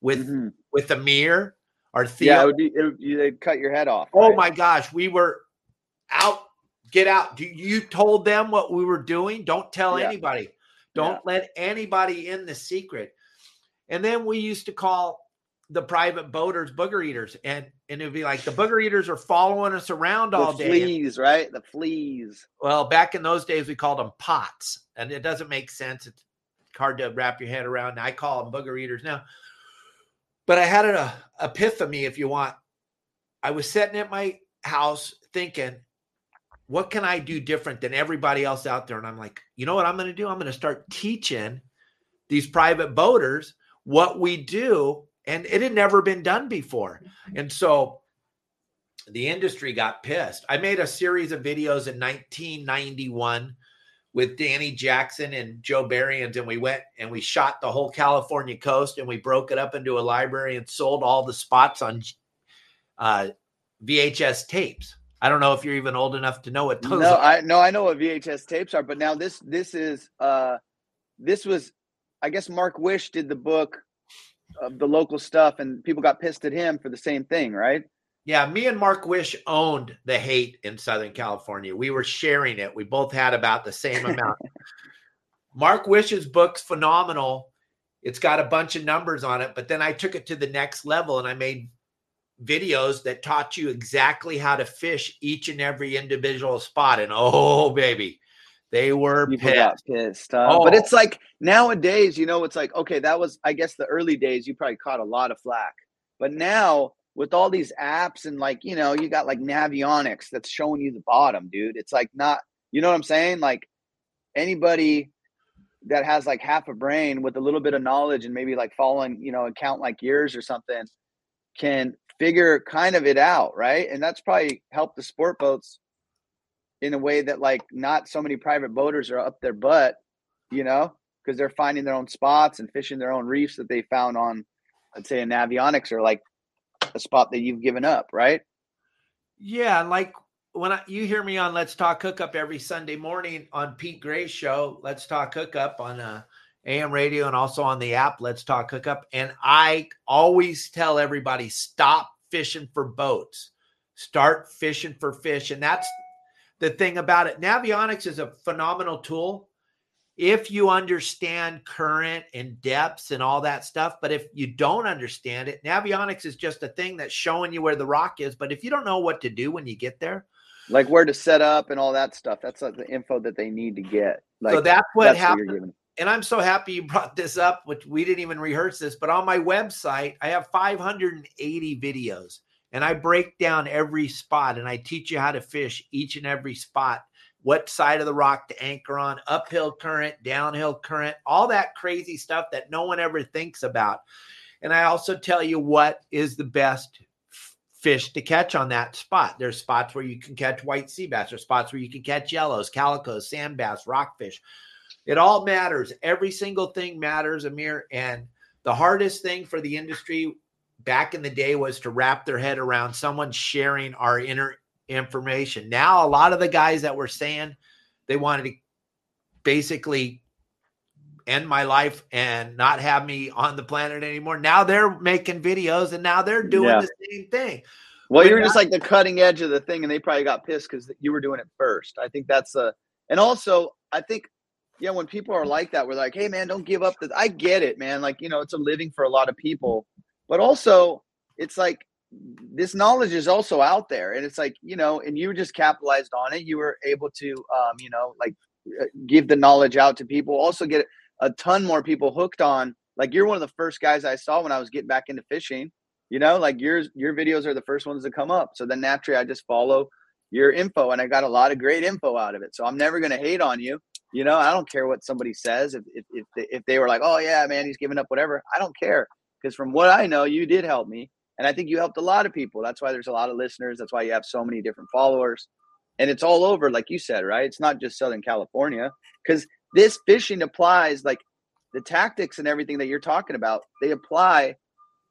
with Mhm. with Amir or Theo, yeah it would be, it would, they'd cut your head off oh right? my gosh, we were out. Get out. Do you told them what we were doing? Don't tell Yeah. anybody. Don't Yeah. let anybody in the secret. And then we used to call the private boaters booger eaters, and and it'd be like the booger eaters are following us around all the day. fleas right the fleas Well, back in those days, we called them pots, and it doesn't make sense. It's hard to wrap your head around. I call them booger eaters now. But I had an uh, epiphany, if you want. I was sitting at my house thinking, what can I do different than everybody else out there? And I'm like, you know what I'm going to do? I'm going to start teaching these private boaters what we do. And it had never been done before. And so the industry got pissed. I made a series of videos in 1991 with Danny Jackson and Joe Berriens, and we went and we shot the whole California coast and we broke it up into a library and sold all the spots on uh, VHS tapes. I don't know if you're even old enough to know what those no are. i no i know what vhs tapes are but now this this is uh this was i guess mark wish did the book of the local stuff and people got pissed at him for the same thing right Yeah, me and Mark Wish owned the hate in Southern California. We were sharing it. We both had about the same amount. Mark Wish's book's phenomenal. It's got a bunch of numbers on it, but then I took it to the next level and I made videos that taught you exactly how to fish each and every individual spot. And oh, baby, they were people pissed. pissed uh, but Oh. it's like nowadays you know it's like okay that was i guess the early days you probably caught a lot of flack but now with all these apps and like you know you got like navionics that's showing you the bottom dude it's like not you know what i'm saying like anybody that has like half a brain with a little bit of knowledge and maybe like following you know account like yours or something can figure kind of it out right? And that's probably helped the sport boats in a way that like not so many private boaters are up their butt you know because they're finding their own spots and fishing their own reefs that they found on let's say a navionics or like a spot that you've given up right? Yeah, like when I, you hear me on Let's Talk Hookup every Sunday morning on Pete Gray's show, Let's Talk Hookup on uh, AM radio and also on the app, Let's Talk Hookup. And I always tell everybody stop fishing for boats, start fishing for fish. And that's the thing about it. Navionics is a phenomenal tool. if you understand current and depths and all that stuff. But if you don't understand it, Navionics is just a thing that's showing you where the rock is. But if you don't know what to do when you get there, like where to set up and all that stuff, that's like the info that they need to get. Like, so that's what that's happened. And I'm so happy you brought this up, which we didn't even rehearse this, but on my website, I have 580 videos and I break down every spot and I teach you how to fish each and every spot, what side of the rock to anchor on, uphill current, downhill current, all that crazy stuff that no one ever thinks about. And I also tell you what is the best fish to catch on that spot. There's spots where you can catch white sea bass, there's spots where you can catch yellows, calicos, sand bass, rockfish. It all matters. Every single thing matters, Amir. And the hardest thing for the industry back in the day was to wrap their head around someone sharing our inner information. Now, a lot of the guys that were saying they wanted to basically end my life and not have me on the planet anymore. Now they're making videos and now they're doing yeah. the same thing. Well, you were just like the cutting edge of the thing, and they probably got pissed because you were doing it first. I think that's a, and also I think yeah, when people are like that, we're like, hey man, don't give up. The, I get it, man. Like you know, it's a living for a lot of people, but also it's like this knowledge is also out there, and it's like you know, and you just capitalized on it. You were able to, um, you know, like uh, give the knowledge out to people. Also get a ton more people hooked on. Like you're one of the first guys I saw when I was getting back into fishing. You know, like yours, your videos are the first ones to come up. So then naturally, I just follow your info, and I got a lot of great info out of it. So I'm never going to hate on you you know, I don't care what somebody says. If if if they, if they were like, "Oh yeah, man, he's giving up whatever," I don't care because from what I know, you did help me, and I think you helped a lot of people. That's why there's a lot of listeners. That's why you have so many different followers, and it's all over, like you said, right? It's not just Southern California because this fishing applies like the tactics and everything that you're talking about. They apply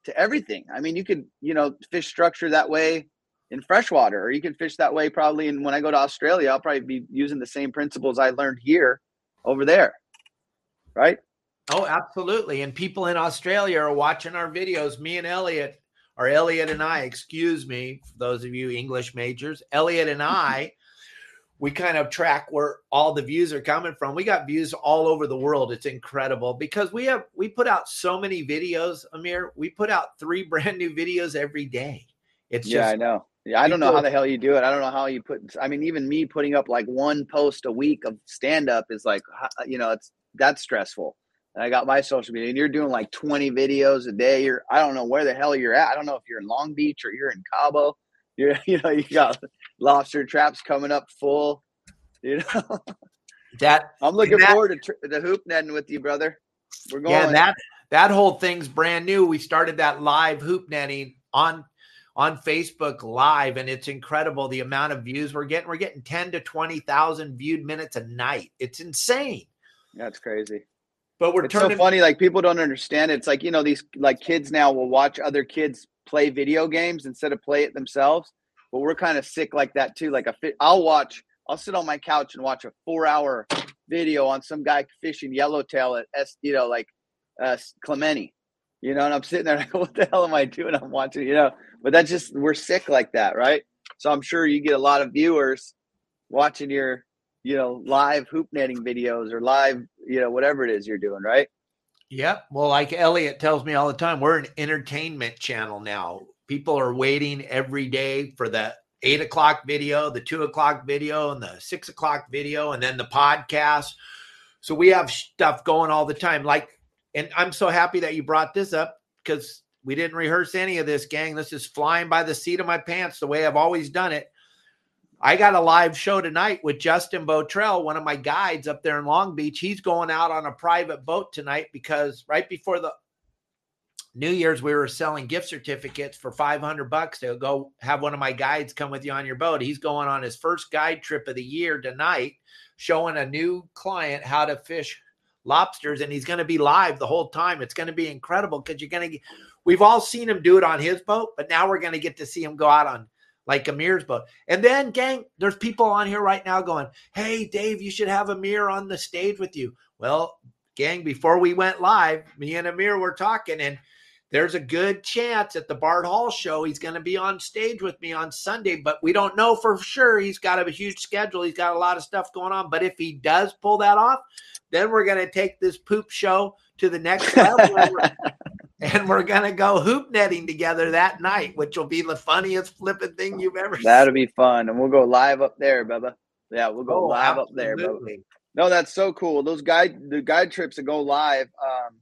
to everything. I mean, you could you know fish structure that way in freshwater, or you can fish that way probably. And when I go to Australia, I'll probably be using the same principles I learned here over there. Right? Oh, absolutely. And people in Australia are watching our videos. Me and Elliot, or Elliot and I, excuse me, for those of you English majors, Elliot and I, we kind of track where all the views are coming from. We got views all over the world. It's incredible because we have we put out so many videos, Amir. We put out three brand new videos every day. It's yeah, just, I know. Yeah, I don't know how the hell you do it. I don't know how you put. I mean, even me putting up like one post a week of stand up is like, uh, you know, it's that's stressful. And I got my social media, and you're doing like 20 videos a day. You're, I don't know where the hell you're at. I don't know if you're in Long Beach or you're in Cabo. You're, you know, you got lobster traps coming up full. You know, that I'm looking that, forward to tr- the hoop netting with you, brother. We're going. Yeah, that that whole thing's brand new. We started that live hoop netting on on Facebook Live, and it's incredible the amount of views we're getting. We're getting 10 to 20,000 viewed minutes a night. It's insane. That's crazy. But we're it's turning- so funny. Like people don't understand. It. It's like you know these like kids now will watch other kids play video games instead of play it themselves. But we're kind of sick like that too. Like a fit, I'll watch. I'll sit on my couch and watch a four-hour video on some guy fishing yellowtail at S. You know, like uh, Clemente. You know, and I'm sitting there like, what the hell am I doing? I'm watching. You know, but that's just we're sick like that, right? So I'm sure you get a lot of viewers watching your, you know, live hoop netting videos or live, you know, whatever it is you're doing, right? Yeah. Well, like Elliot tells me all the time, we're an entertainment channel now. People are waiting every day for the eight o'clock video, the two o'clock video, and the six o'clock video, and then the podcast. So we have stuff going all the time. Like, and I'm so happy that you brought this up because we didn't rehearse any of this, gang. This is flying by the seat of my pants the way I've always done it. I got a live show tonight with Justin Botrell, one of my guides up there in Long Beach. He's going out on a private boat tonight because right before the New Year's, we were selling gift certificates for 500 bucks to go have one of my guides come with you on your boat. He's going on his first guide trip of the year tonight, showing a new client how to fish lobsters, and he's going to be live the whole time. It's going to be incredible because you're going to We've all seen him do it on his boat, but now we're going to get to see him go out on like Amir's boat. And then, gang, there's people on here right now going, Hey, Dave, you should have Amir on the stage with you. Well, gang, before we went live, me and Amir were talking, and there's a good chance at the Bart Hall show he's going to be on stage with me on Sunday, but we don't know for sure. He's got a huge schedule, he's got a lot of stuff going on. But if he does pull that off, Then we're going to take this poop show to the next level. and we're going to go hoop netting together that night, which will be the funniest flipping thing you've ever seen. That'll be fun. And we'll go live up there, Bubba. Yeah, we'll go Oh, live up there, Bubba. No, that's so cool. Those guide the guide trips that go live. Um,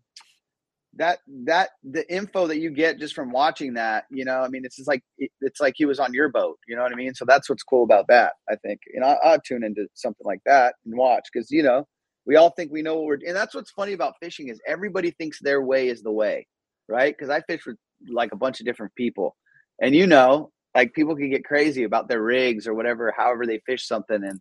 that that the info that you get just from watching that, you know, I mean, it's just like it's like he was on your boat. You know what I mean? So that's what's cool about that. I think, know, I, I'll tune into something like that and watch because you know we all think we know what we're. And that's what's funny about fishing is everybody thinks their way is the way, right? Because I fish with like a bunch of different people, and you know, like people can get crazy about their rigs or whatever, however they fish something, and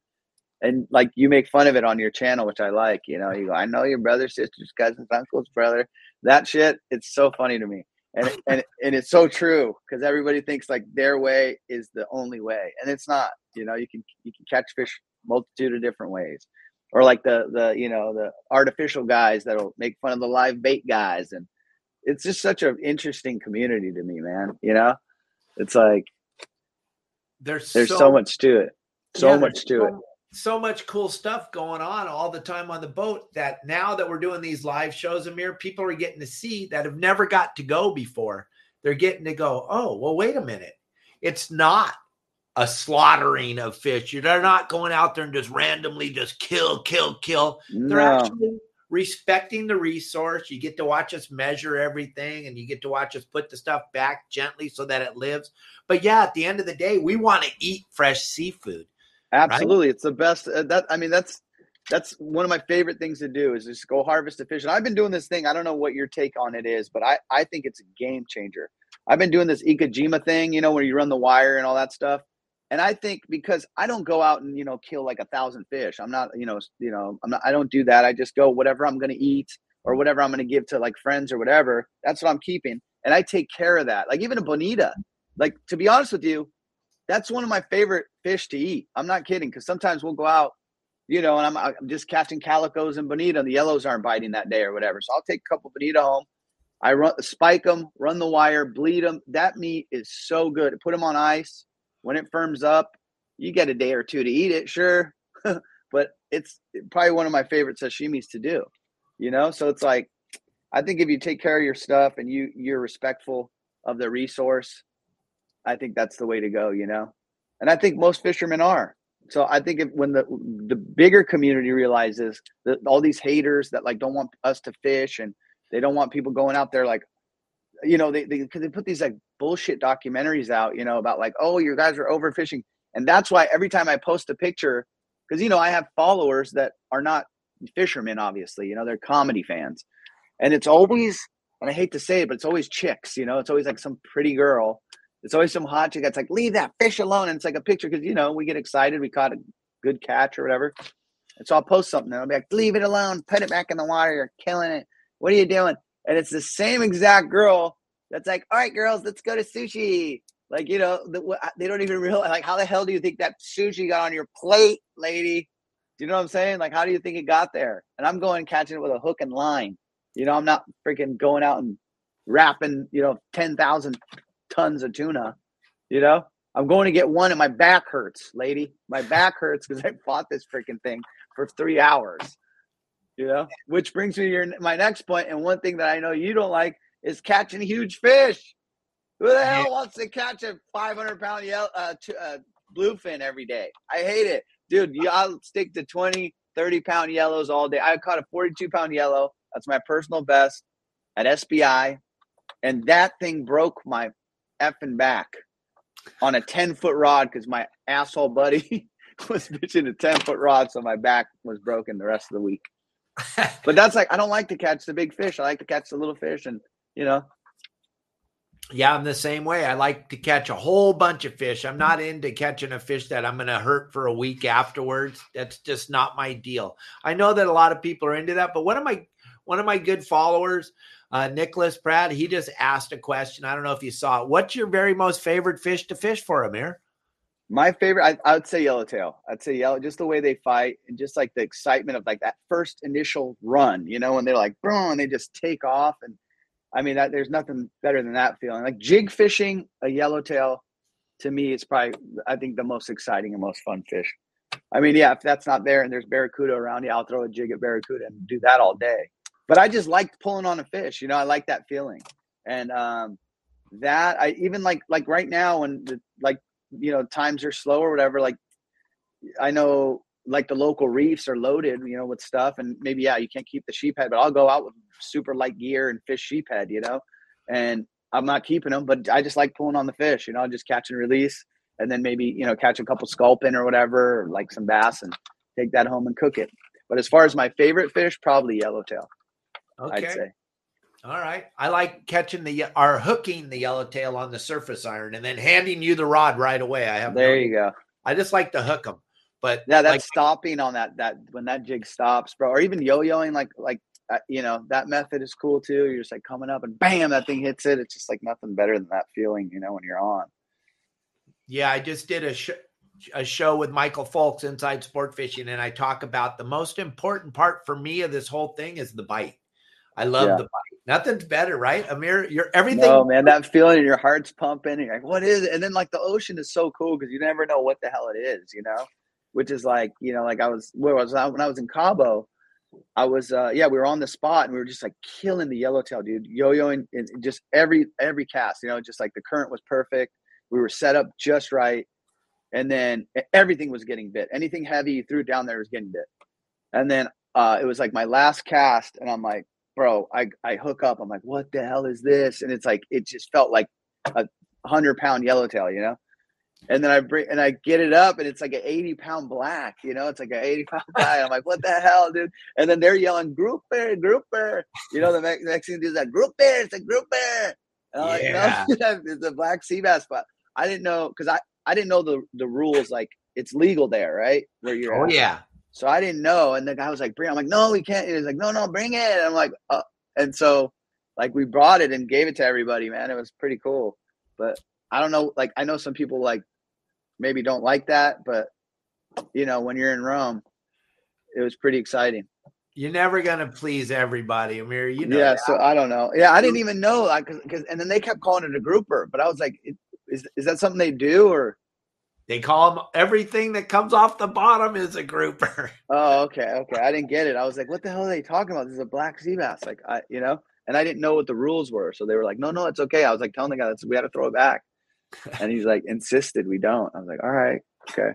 and like you make fun of it on your channel, which I like. You know, you go, I know your brother, sisters, cousins, uncles, brother. That shit, it's so funny to me, and and and it's so true because everybody thinks like their way is the only way, and it's not. You know, you can you can catch fish multitude of different ways, or like the the you know the artificial guys that'll make fun of the live bait guys, and it's just such an interesting community to me, man. You know, it's like There's, there's so, much to it, so yeah, much to so, it. So much cool stuff going on all the time on the boat that now that we're doing these live shows, Amir, people are getting to see that have never got to go before. They're getting to go, oh, well, wait a minute. It's not a slaughtering of fish. They're not going out there and just randomly just kill, kill, kill. They're actually respecting the resource. You get to watch us measure everything and you get to watch us put the stuff back gently so that it lives. But yeah, at the end of the day, we want to eat fresh seafood. Absolutely, it's the best. Uh, that I mean, that's that's one of my favorite things to do is just go harvest a fish. And I've been doing this thing. I don't know what your take on it is, but I I think it's a game changer. I've been doing this ikejime thing, you know, where you run the wire and all that stuff. And I think because I don't go out and you know kill like a thousand fish. I'm not you know you know I'm not I don't do that. I just go whatever I'm going to eat or whatever I'm going to give to like friends or whatever. That's what I'm keeping, and I take care of that. Like even a bonita. Like to be honest with you, that's one of my favorite fish to eat. I'm not kidding because sometimes we'll go out, you know, and I'm, I'm just catching calicos and bonita, and the yellows aren't biting that day or whatever. So I'll take a couple bonita home. I run spike them, run the wire, bleed them. That meat is so good. Put them on ice. When it firms up, you get a day or two to eat it, sure, but it's probably one of my favorite sashimis to do. You know, so it's like I think if you take care of your stuff and you you're respectful of the resource, I think that's the way to go, you know. And I think most fishermen are. So I think if, when the the bigger community realizes that all these haters that like don't want us to fish and they don't want people going out there like, you know, they they they put these like bullshit documentaries out, you know, about like, oh, you guys are overfishing, and that's why every time I post a picture, because you know I have followers that are not fishermen, obviously, you know, they're comedy fans, and it's always, and I hate to say it, but it's always chicks, you know, it's always like some pretty girl it's always some hot chick that's like, leave that fish alone. And it's like a picture because, you know, we get excited. We caught a good catch or whatever. And so I'll post something and I'll be like, leave it alone. Put it back in the water. You're killing it. What are you doing? And it's the same exact girl that's like, all right, girls, let's go to sushi. Like, you know, the, they don't even realize, like, how the hell do you think that sushi got on your plate, lady? Do you know what I'm saying? Like, how do you think it got there? And I'm going catching it with a hook and line. You know, I'm not freaking going out and wrapping, you know, 10,000 tons of tuna. You know, I'm going to get one and my back hurts, lady. My back hurts because I fought this freaking thing for three hours. You know, which brings me to your, my next point. And one thing that I know you don't like is catching huge fish. Who the hell wants to catch a 500 pound yellow, uh, t- uh, bluefin every day? I hate it. Dude, you, I'll stick to 20, 30 pound yellows all day. I caught a 42 pound yellow. That's my personal best at SBI. And that thing broke my effing back on a 10 foot rod because my asshole buddy was fishing a 10 foot rod. So my back was broken the rest of the week. But that's like, I don't like to catch the big fish. I like to catch the little fish. And, you know, Yeah, I'm the same way. I like to catch a whole bunch of fish. I'm not into catching a fish that I'm going to hurt for a week afterwards. That's just not my deal. I know that a lot of people are into that, but one of my one of my good followers, uh, Nicholas Pratt, he just asked a question. I don't know if you saw it. What's your very most favorite fish to fish for, Amir? my favorite, I, I would say yellowtail. I'd say yellow, just the way they fight and just like the excitement of like that first initial run, you know, when they're like, boom, and they just take off. And I mean, that there's nothing better than that feeling. Like jig fishing, a yellowtail, to me, it's probably, I think, the most exciting and most fun fish. I mean, yeah, if that's not there and there's barracuda around, yeah, I'll throw a jig at barracuda and do that all day. But I just liked pulling on a fish. You know, I like that feeling. And um, that I even like like right now when the, like you know times are slow or whatever. Like I know like the local reefs are loaded, you know, with stuff, and maybe yeah, you can't keep the sheephead, but I'll go out with super light gear and fish sheephead, you know, and I'm not keeping them, but I just like pulling on the fish, you know, just catch and release, and then maybe you know catch a couple sculpin or whatever, or like some bass, and take that home and cook it. But as far as my favorite fish, probably yellowtail. Okay. I'd say. All right. I like catching the or hooking the yellowtail on the surface iron and then handing you the rod right away. I have There no, you go. I just like to hook them. But Yeah, that's like, stopping on that that when that jig stops, bro, or even yo-yoing like like uh, you know that method is cool too. You're just like coming up and bam, that thing hits it. It's just like nothing better than that feeling, you know, when you're on. yeah, I just did a sh- a show with Michael Fowlkes inside sport fishing and I talk about the most important part for me of this whole thing is the bite. I love Yeah. the bite. Nothing's better, right? Amir, you're everything No, man, that feeling in your heart's pumping. And you're like, what is it? And then like the ocean is so cool because you never know what the hell it is, you know? Which is like, you know, like I was where was I when I was in Cabo, I was uh yeah, we were on the spot and we were just like killing the yellowtail, dude. Yo-yoing and just every every cast, you know, just like the current was perfect. We were set up just right. And then everything was getting bit. Anything heavy you threw down there was getting bit. And then uh it was like my last cast, and I'm like, bro, I I hook up. I'm like, what the hell is this? And it's like it just felt like a hundred pound yellowtail, you know. And then I bring and I get it up, and it's like an eighty pound black, you know. It's like an eighty pound black. I'm like, what the hell, dude? And then they're yelling, grouper, grouper. You know, the next, next thing is that grouper. It's a grouper. And I'm Yeah. like, no, it's a black sea bass. But I didn't know because I I didn't know the the rules. Like it's legal there, right? Where you're Oh at. yeah. So I didn't know, and the guy was like, "Bring." it." I'm like, "No, we can't." He was like, "No, no, bring it." And I'm like, uh, and so like we brought it and gave it to everybody. Man, it was pretty cool. But I don't know. Like I know some people like maybe don't like that, but you know, when you're in Rome, it was pretty exciting. You're never gonna please everybody, Amir. You know yeah. that. So I don't know. Yeah, I didn't even know like because and then they kept calling it a grouper, but I was like, it, is is that something they do or? They call them everything that comes off the bottom is a grouper. Oh, okay, okay. I didn't get it. I was like, what the hell are they talking about? This is a black sea bass. Like, I, you know, and I didn't know what the rules were. So they were like, no, no, it's okay. I was like telling the guy, that's, we had to throw it back. And he's like, insisted we don't. I was like, all right, okay.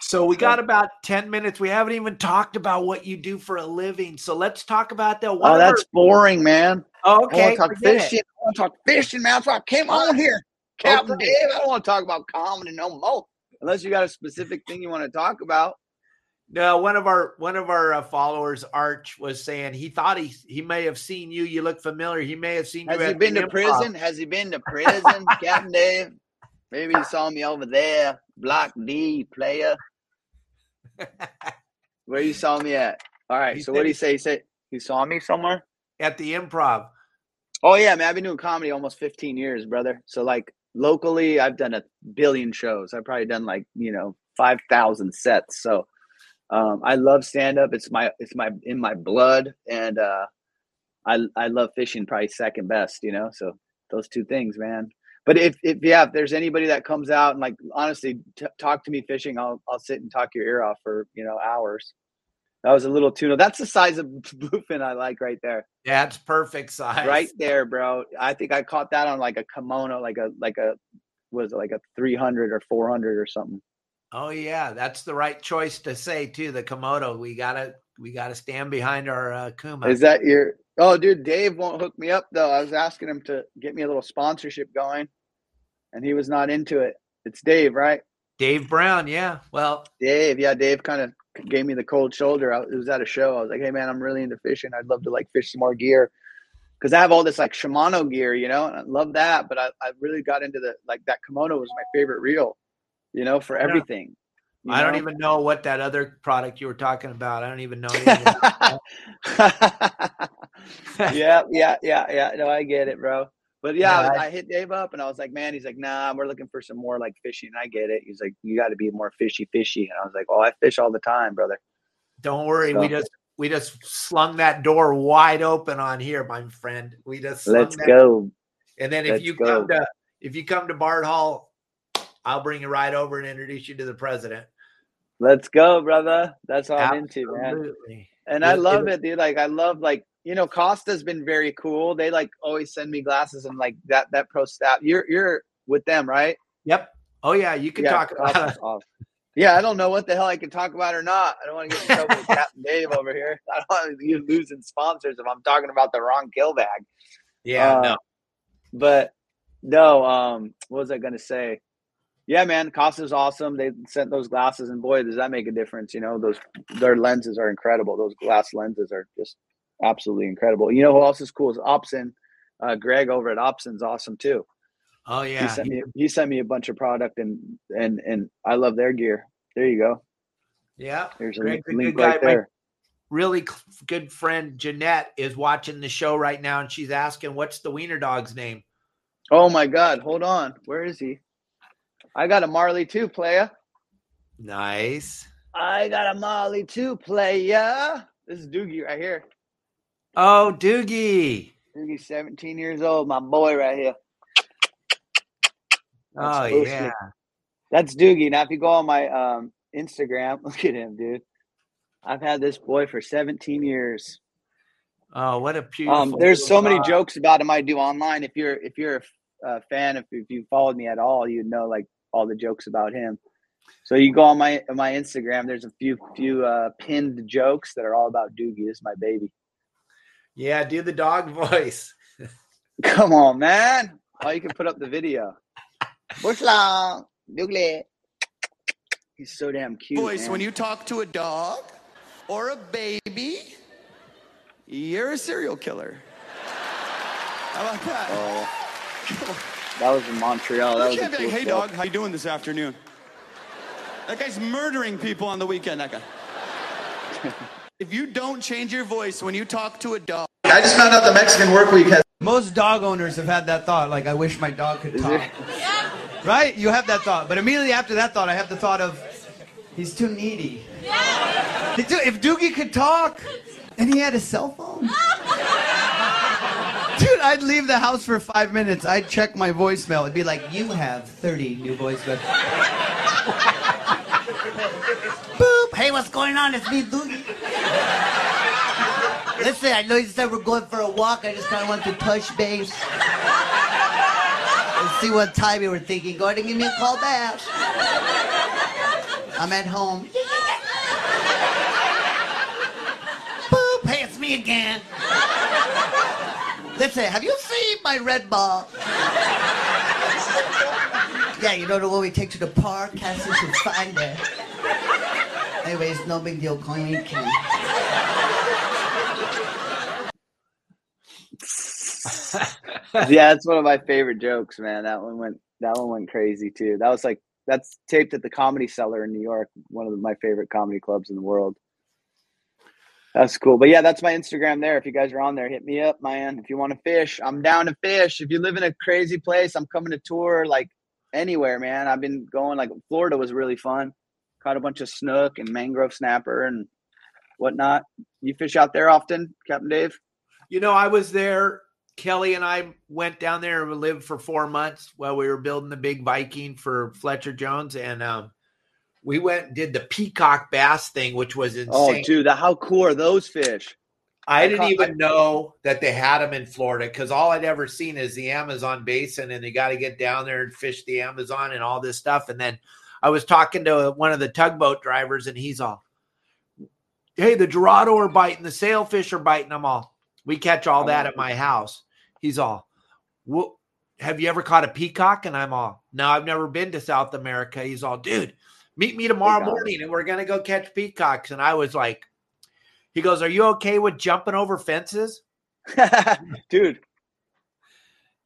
So we got about 10 minutes. We haven't even talked about what you do for a living. So let's talk about that. One Oh, that's boring, man. our- I okay. want to talk forget it. fishing. I want to talk fishing, man. That's why I came on here. Captain Okay. Dave, I don't want to talk about comedy no more. Unless you got a specific thing you want to talk about. No, one of our one of our uh, followers, Arch, was saying he thought he he may have seen you. You look familiar. He may have seen Has you. Has he been to prison? Has he been to prison, Captain Dave? Maybe he saw me over there. Block D player. Where you saw me at? All right. He so what did he- he say? He said he saw me somewhere. at the improv? Oh yeah, man. I've been doing comedy almost 15 years, brother. So like locally, I've done a billion shows. I've probably done like you know 5,000 sets. So um, I love stand up. It's my it's my in my blood, and uh, I I love fishing probably second best. You know, so those two things, man. But if if yeah, if there's anybody that comes out and like honestly t- talk to me fishing, I'll I'll sit and talk your ear off for you know hours. That was a little tuna. That's the size of bluefin I like right there That's perfect size. right there, bro. I think I caught that on like a Komodo, like a like a was it like a three hundred or four hundred or something. Oh yeah, that's the right choice to say too. The Komodo. We gotta we gotta stand behind our uh, Kuma. Is that your? Oh, dude, Dave won't hook me up though. I was asking him to get me a little sponsorship going, and he was not into it. It's Dave, right? Dave Brown? Yeah. Well, Dave, yeah, Dave kind of gave me the cold shoulder. I, it was at a show. I was like, "Hey, man, I'm really into fishing. I'd love to like fish some more gear." Because I have all this like Shimano gear, you know, and I love that. But I, I really got into the like that Komodo was my favorite reel, you know, for everything. you I don't even know what that other product you were talking about. I don't even know. yeah, yeah, yeah, yeah. No, I get it, bro. But yeah, Yeah, I, I hit Dave up and I was like, man, he's like, nah, we're looking for some more like fishing. I get it. He's like, you got to be more fishy, fishy. And I was like, oh, I fish all the time, brother. Don't worry. We just we just slung that door wide open on here, my friend. We just slung Let's go. And then if Let's you go. come to if you come to Bard Hall, I'll bring you right over and introduce you to the president. Let's go, brother. That's all I'm into, man. Absolutely. And I love it- it, dude. Like I love like you know, Costa's been very cool. They like always send me glasses and like that that pro staff. You're you're with them, right? Yep. Oh yeah, you can Yeah, talk about awesome. Yeah, I don't know what the hell I can talk about or not. I don't want to get in trouble with Captain Dave over here. I don't want you losing sponsors if I'm talking about the wrong kill bag. Yeah, Uh, no. But no, um, what was I gonna say? Yeah, man, Costa's awesome. They sent those glasses, and boy, does that make a difference. You know, those their lenses are incredible. Those glass lenses are just absolutely incredible. You know who else is cool is Opsin. Uh, Greg over at Opsin's awesome too. Oh He yeah. sent me he sent me a bunch of product, and and and I love their gear. There you go. Yeah. There's a Greg's a link good right guy. My there. really good friend Jeanette is watching the show right now, and she's asking, "What's the wiener dog's name?" Oh my God, hold on. Where is he? I got a Marley too, playa. Nice. I got a Marley too, playa. This is Doogie right here. Oh, Doogie. Doogie's 17 years old, my boy right here. That's Oh Booski. yeah. That's Doogie. Now, if you go on my um, Instagram, look at him, dude. I've had this boy for 17 years. Oh, what a beautiful. Um, there's so many jokes about him I do online. If you're if you're a uh, fan, if, if you followed me at all, you'd know like all the jokes about him. So you go on my my Instagram. There's a few few uh, pinned jokes that are all about Doogie. This is my baby. Yeah, do the dog voice. Come on, man. Oh, you can put up the video. Bush long, Doogly. He's so damn cute. voice man. when you talk to a dog or a baby, you're a serial killer. How about that? Oh, that was in Montreal. That you was a can't be cool like, hey joke. dog, how you doing this afternoon? That guy's murdering people on the weekend, that guy. if you don't change your voice when you talk to a dog, I just found out the Mexican work week has Most dog owners have had that thought, like, I wish my dog could talk. it- Right? You have that thought. But immediately after that thought, I have the thought of, he's too needy. Dude, If Doogie could talk and he had a cell phone. Dude, I'd leave the house for five minutes. I'd check my voicemail. It'd be like, you have 30 new voicemails. Hey, what's going on? It's me, Doogie. Listen, I know you said we're going for a walk. I just kind of want to touch base. Let's see what time you were thinking. Go ahead and give me a call back. I'm at home. Boop. Hey, it's me again. Listen, have you seen my red ball? Yeah, you know the one we take to the park? Cassie should find it. Anyways, no big deal. Call me Ken. yeah, that's one of my favorite jokes, man. That one went that one went crazy too. That was like that's taped at the Comedy Cellar in New York, one of my favorite comedy clubs in the world. That's cool. But yeah, that's my Instagram there. If you guys are on there, hit me up, man. If you want to fish, I'm down to fish. If you live in a crazy place, I'm coming to tour like anywhere, man. I've been going like Florida was really fun. Caught a bunch of snook and mangrove snapper and whatnot. You fish out there often, Captain Dave? You know, I was there. Kelly and I went down there and lived for four months while we were building the big Viking for Fletcher Jones, and um, we went and did the peacock bass thing, which was insane. Oh, dude, how cool are those fish? I I didn't even know that they had them in Florida because all I'd ever seen is the Amazon basin, and they got to get down there and fish the Amazon and all this stuff. And then I was talking to one of the tugboat drivers, and he's all, "Hey, the Dorado are biting, the sailfish are biting them all. We catch all that at my house." He's all, "Well, have you ever caught a peacock?" And I'm all, "No, I've never been to South America." He's all, "Dude, meet me tomorrow morning, and we're gonna go catch peacocks." And I was like. He goes, Are you okay with jumping over fences? dude,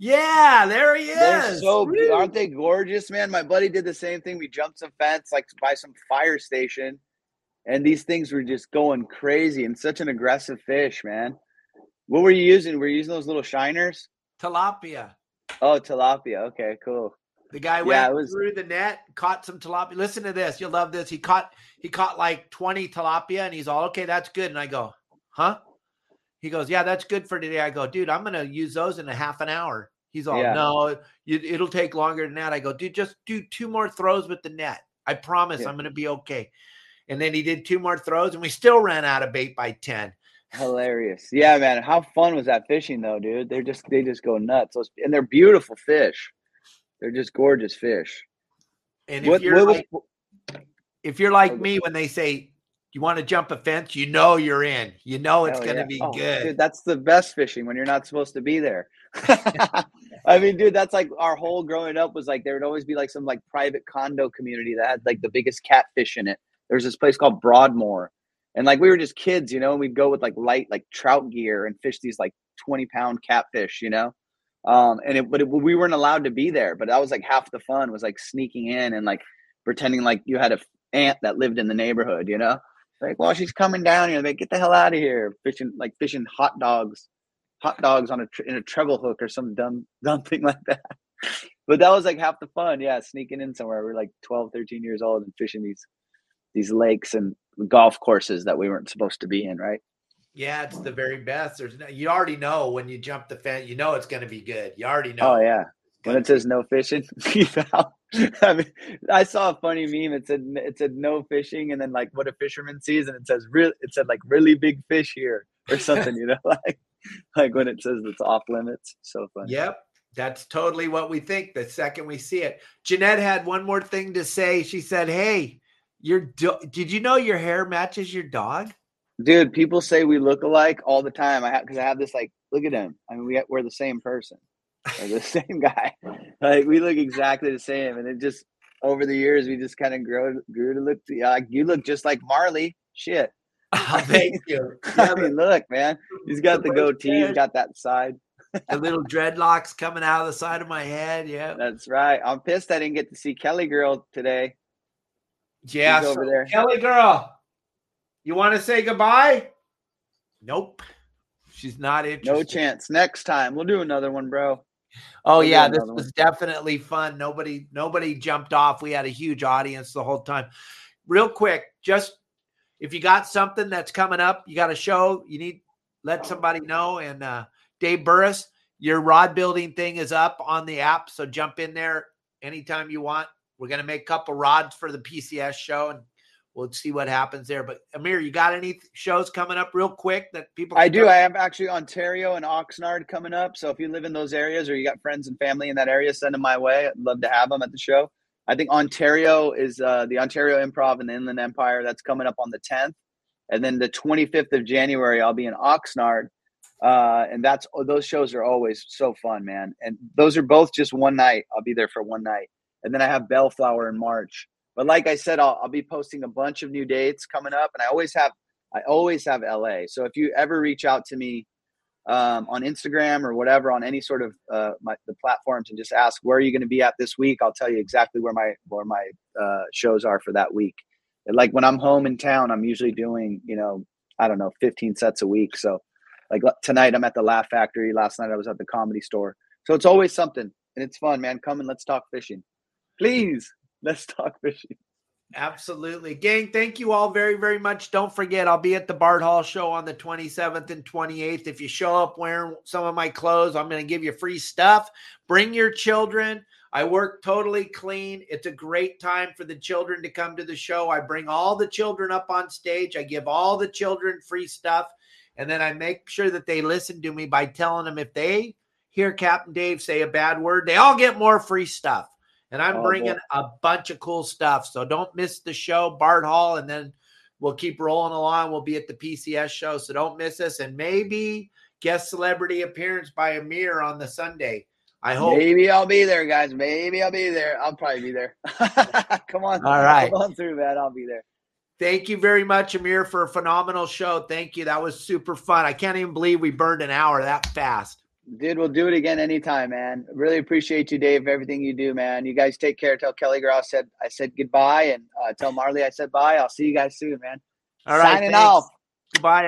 Yeah, there he they're is. so Woo. aren't they gorgeous, man? My buddy did the same thing. We jumped some fence like by some fire station, and these things were just going crazy and such an aggressive fish, man. What were you using? Were you using those little shiners? tilapia. Oh, tilapia. Okay, cool. The guy went it was- through the net, caught some tilapia. Listen to this. You'll love this. He caught he caught like 20 tilapia and he's all, okay, that's good. And I go, huh? He goes, yeah, that's good for today. I go, dude, I'm going to use those in a half an hour. He's all, Yeah. no, you, it'll take longer than that. I go, dude, just do two more throws with the net. I promise Yeah. I'm going to be okay. And then he did two more throws, and we still ran out of bait by 10. Hilarious. Yeah, man. How fun was that fishing though, dude? They're just they just go nuts. Those, and they're beautiful fish. They're just gorgeous fish. And if What, you're what was, like, if you're like oh, me, when they say you want to jump a fence, you know you're in. You know it's going to yeah. be Oh, good. Dude, that's the best fishing when you're not supposed to be there. I mean, dude, that's like our whole growing up was like there would always be like some like private condo community that had like the biggest catfish in it. There's this place called Broadmoor. And like we were just kids, you know, and we'd go with like light like trout gear and fish these like 20 pound catfish, you know. Um, and it but it, we weren't allowed to be there, but that was like half the fun was like sneaking in and like pretending like you had a aunt that lived in the neighborhood, you know like, well, she's coming down here. Like, get the hell out of here. Fishing, like fishing hot dogs, hot dogs on a tr- in a treble hook or some dumb dumb thing like that. But that was like half the fun. Yeah, sneaking in somewhere. We are like 12, 13 years old and fishing these these lakes and golf courses that we weren't supposed to be in. Right? Yeah, it's the very best. There's no, you already know when you jump the fence, you know it's going to be good. You already know. Oh yeah. When it says no fishing, out. I mean, I saw a funny meme. It said it said no fishing, and then like what a fisherman sees, and it says real. It said like really big fish here or something. You know, like like when it says it's off limits. So funny. Yep. That's totally what we think the second we see it. Jeanette had one more thing to say. She said, Hey, your do- did you know your hair matches your dog? Dude, people say we look alike all the time. I have because I have this like, look at him. I mean, we we're the same person, the same guy. Like we look exactly the same, and it just over the years we just kind of grew grew to look. Yeah, like you look just like Marley. Shit. Oh, thank you. I mean, look, man. He's got the goatee. He's got that side. the little dreadlocks coming out of the side of my head. Yeah. That's right. I'm pissed I didn't get to see Kelly Girl today. Yeah. She's over there. Kelly girl, you want to say goodbye? Nope. She's not interested. No chance. Next time we'll do another one, bro. Oh yeah, this was one. definitely fun. Nobody nobody jumped off. We had a huge audience the whole time. Real quick, just if you got something that's coming up, you got a show, you need let somebody know. And uh Dave Burris, your rod building thing is up on the app, so jump in there anytime you want. We're gonna make a couple rods for the PCS show and we'll see what happens there. But Amir, you got any shows coming up real quick that people I do. go- I have actually Ontario and Oxnard coming up. So if you live in those areas or you got friends and family in that area, send them my way. I'd love to have them at the show. I think Ontario is uh, the Ontario Improv in the Inland Empire. That's coming up on the 10th. And then the 25th of January, I'll be in Oxnard. Uh, and that's oh, those shows are always so fun, man. And those are both just one night. I'll be there for one night. And then I have Bellflower in March. But like I said, I'll, I'll be posting a bunch of new dates coming up. And I always have I always have LA. So if you ever reach out to me um, on Instagram or whatever on any sort of uh, my, the platforms and just ask where are you going to be at this week, I'll tell you exactly where my where my uh, shows are for that week. And like when I'm home in town, I'm usually doing you know I don't know 15 sets a week. So like tonight I'm at the Laugh Factory. Last night I was at the Comedy Store. So it's always something and it's fun, man. Come and let's talk fishing, please. Let's talk fishing. Absolutely. Gang, thank you all very, very much. Don't forget, I'll be at the Bart Hall show on the 27th and 28th. If you show up wearing some of my clothes, I'm going to give you free stuff. Bring your children. I work totally clean. It's a great time for the children to come to the show. I bring all the children up on stage. I give all the children free stuff. And then I make sure that they listen to me by telling them if they hear Captain Dave say a bad word, they all get more free stuff. And I'm Oh, bringing boy. a bunch of cool stuff. So don't miss the show, Bart Hall, and then we'll keep rolling along. We'll be at the PCS show. So don't miss us. And maybe guest celebrity appearance by Amir on the Sunday. I hope. Maybe I'll be there, guys. Maybe I'll be there. I'll probably be there. Come on. All right. Come on through, man. I'll be there. Thank you very much, Amir, for a phenomenal show. Thank you. That was super fun. I can't even believe we burned an hour that fast. Dude, we'll do it again anytime, man. Really appreciate you, Dave, everything you do, man. You guys take care. Tell Kelly I said I said goodbye, and uh, tell Marley I said bye. I'll see you guys soon, man. All right. Signing thanks. off. Goodbye.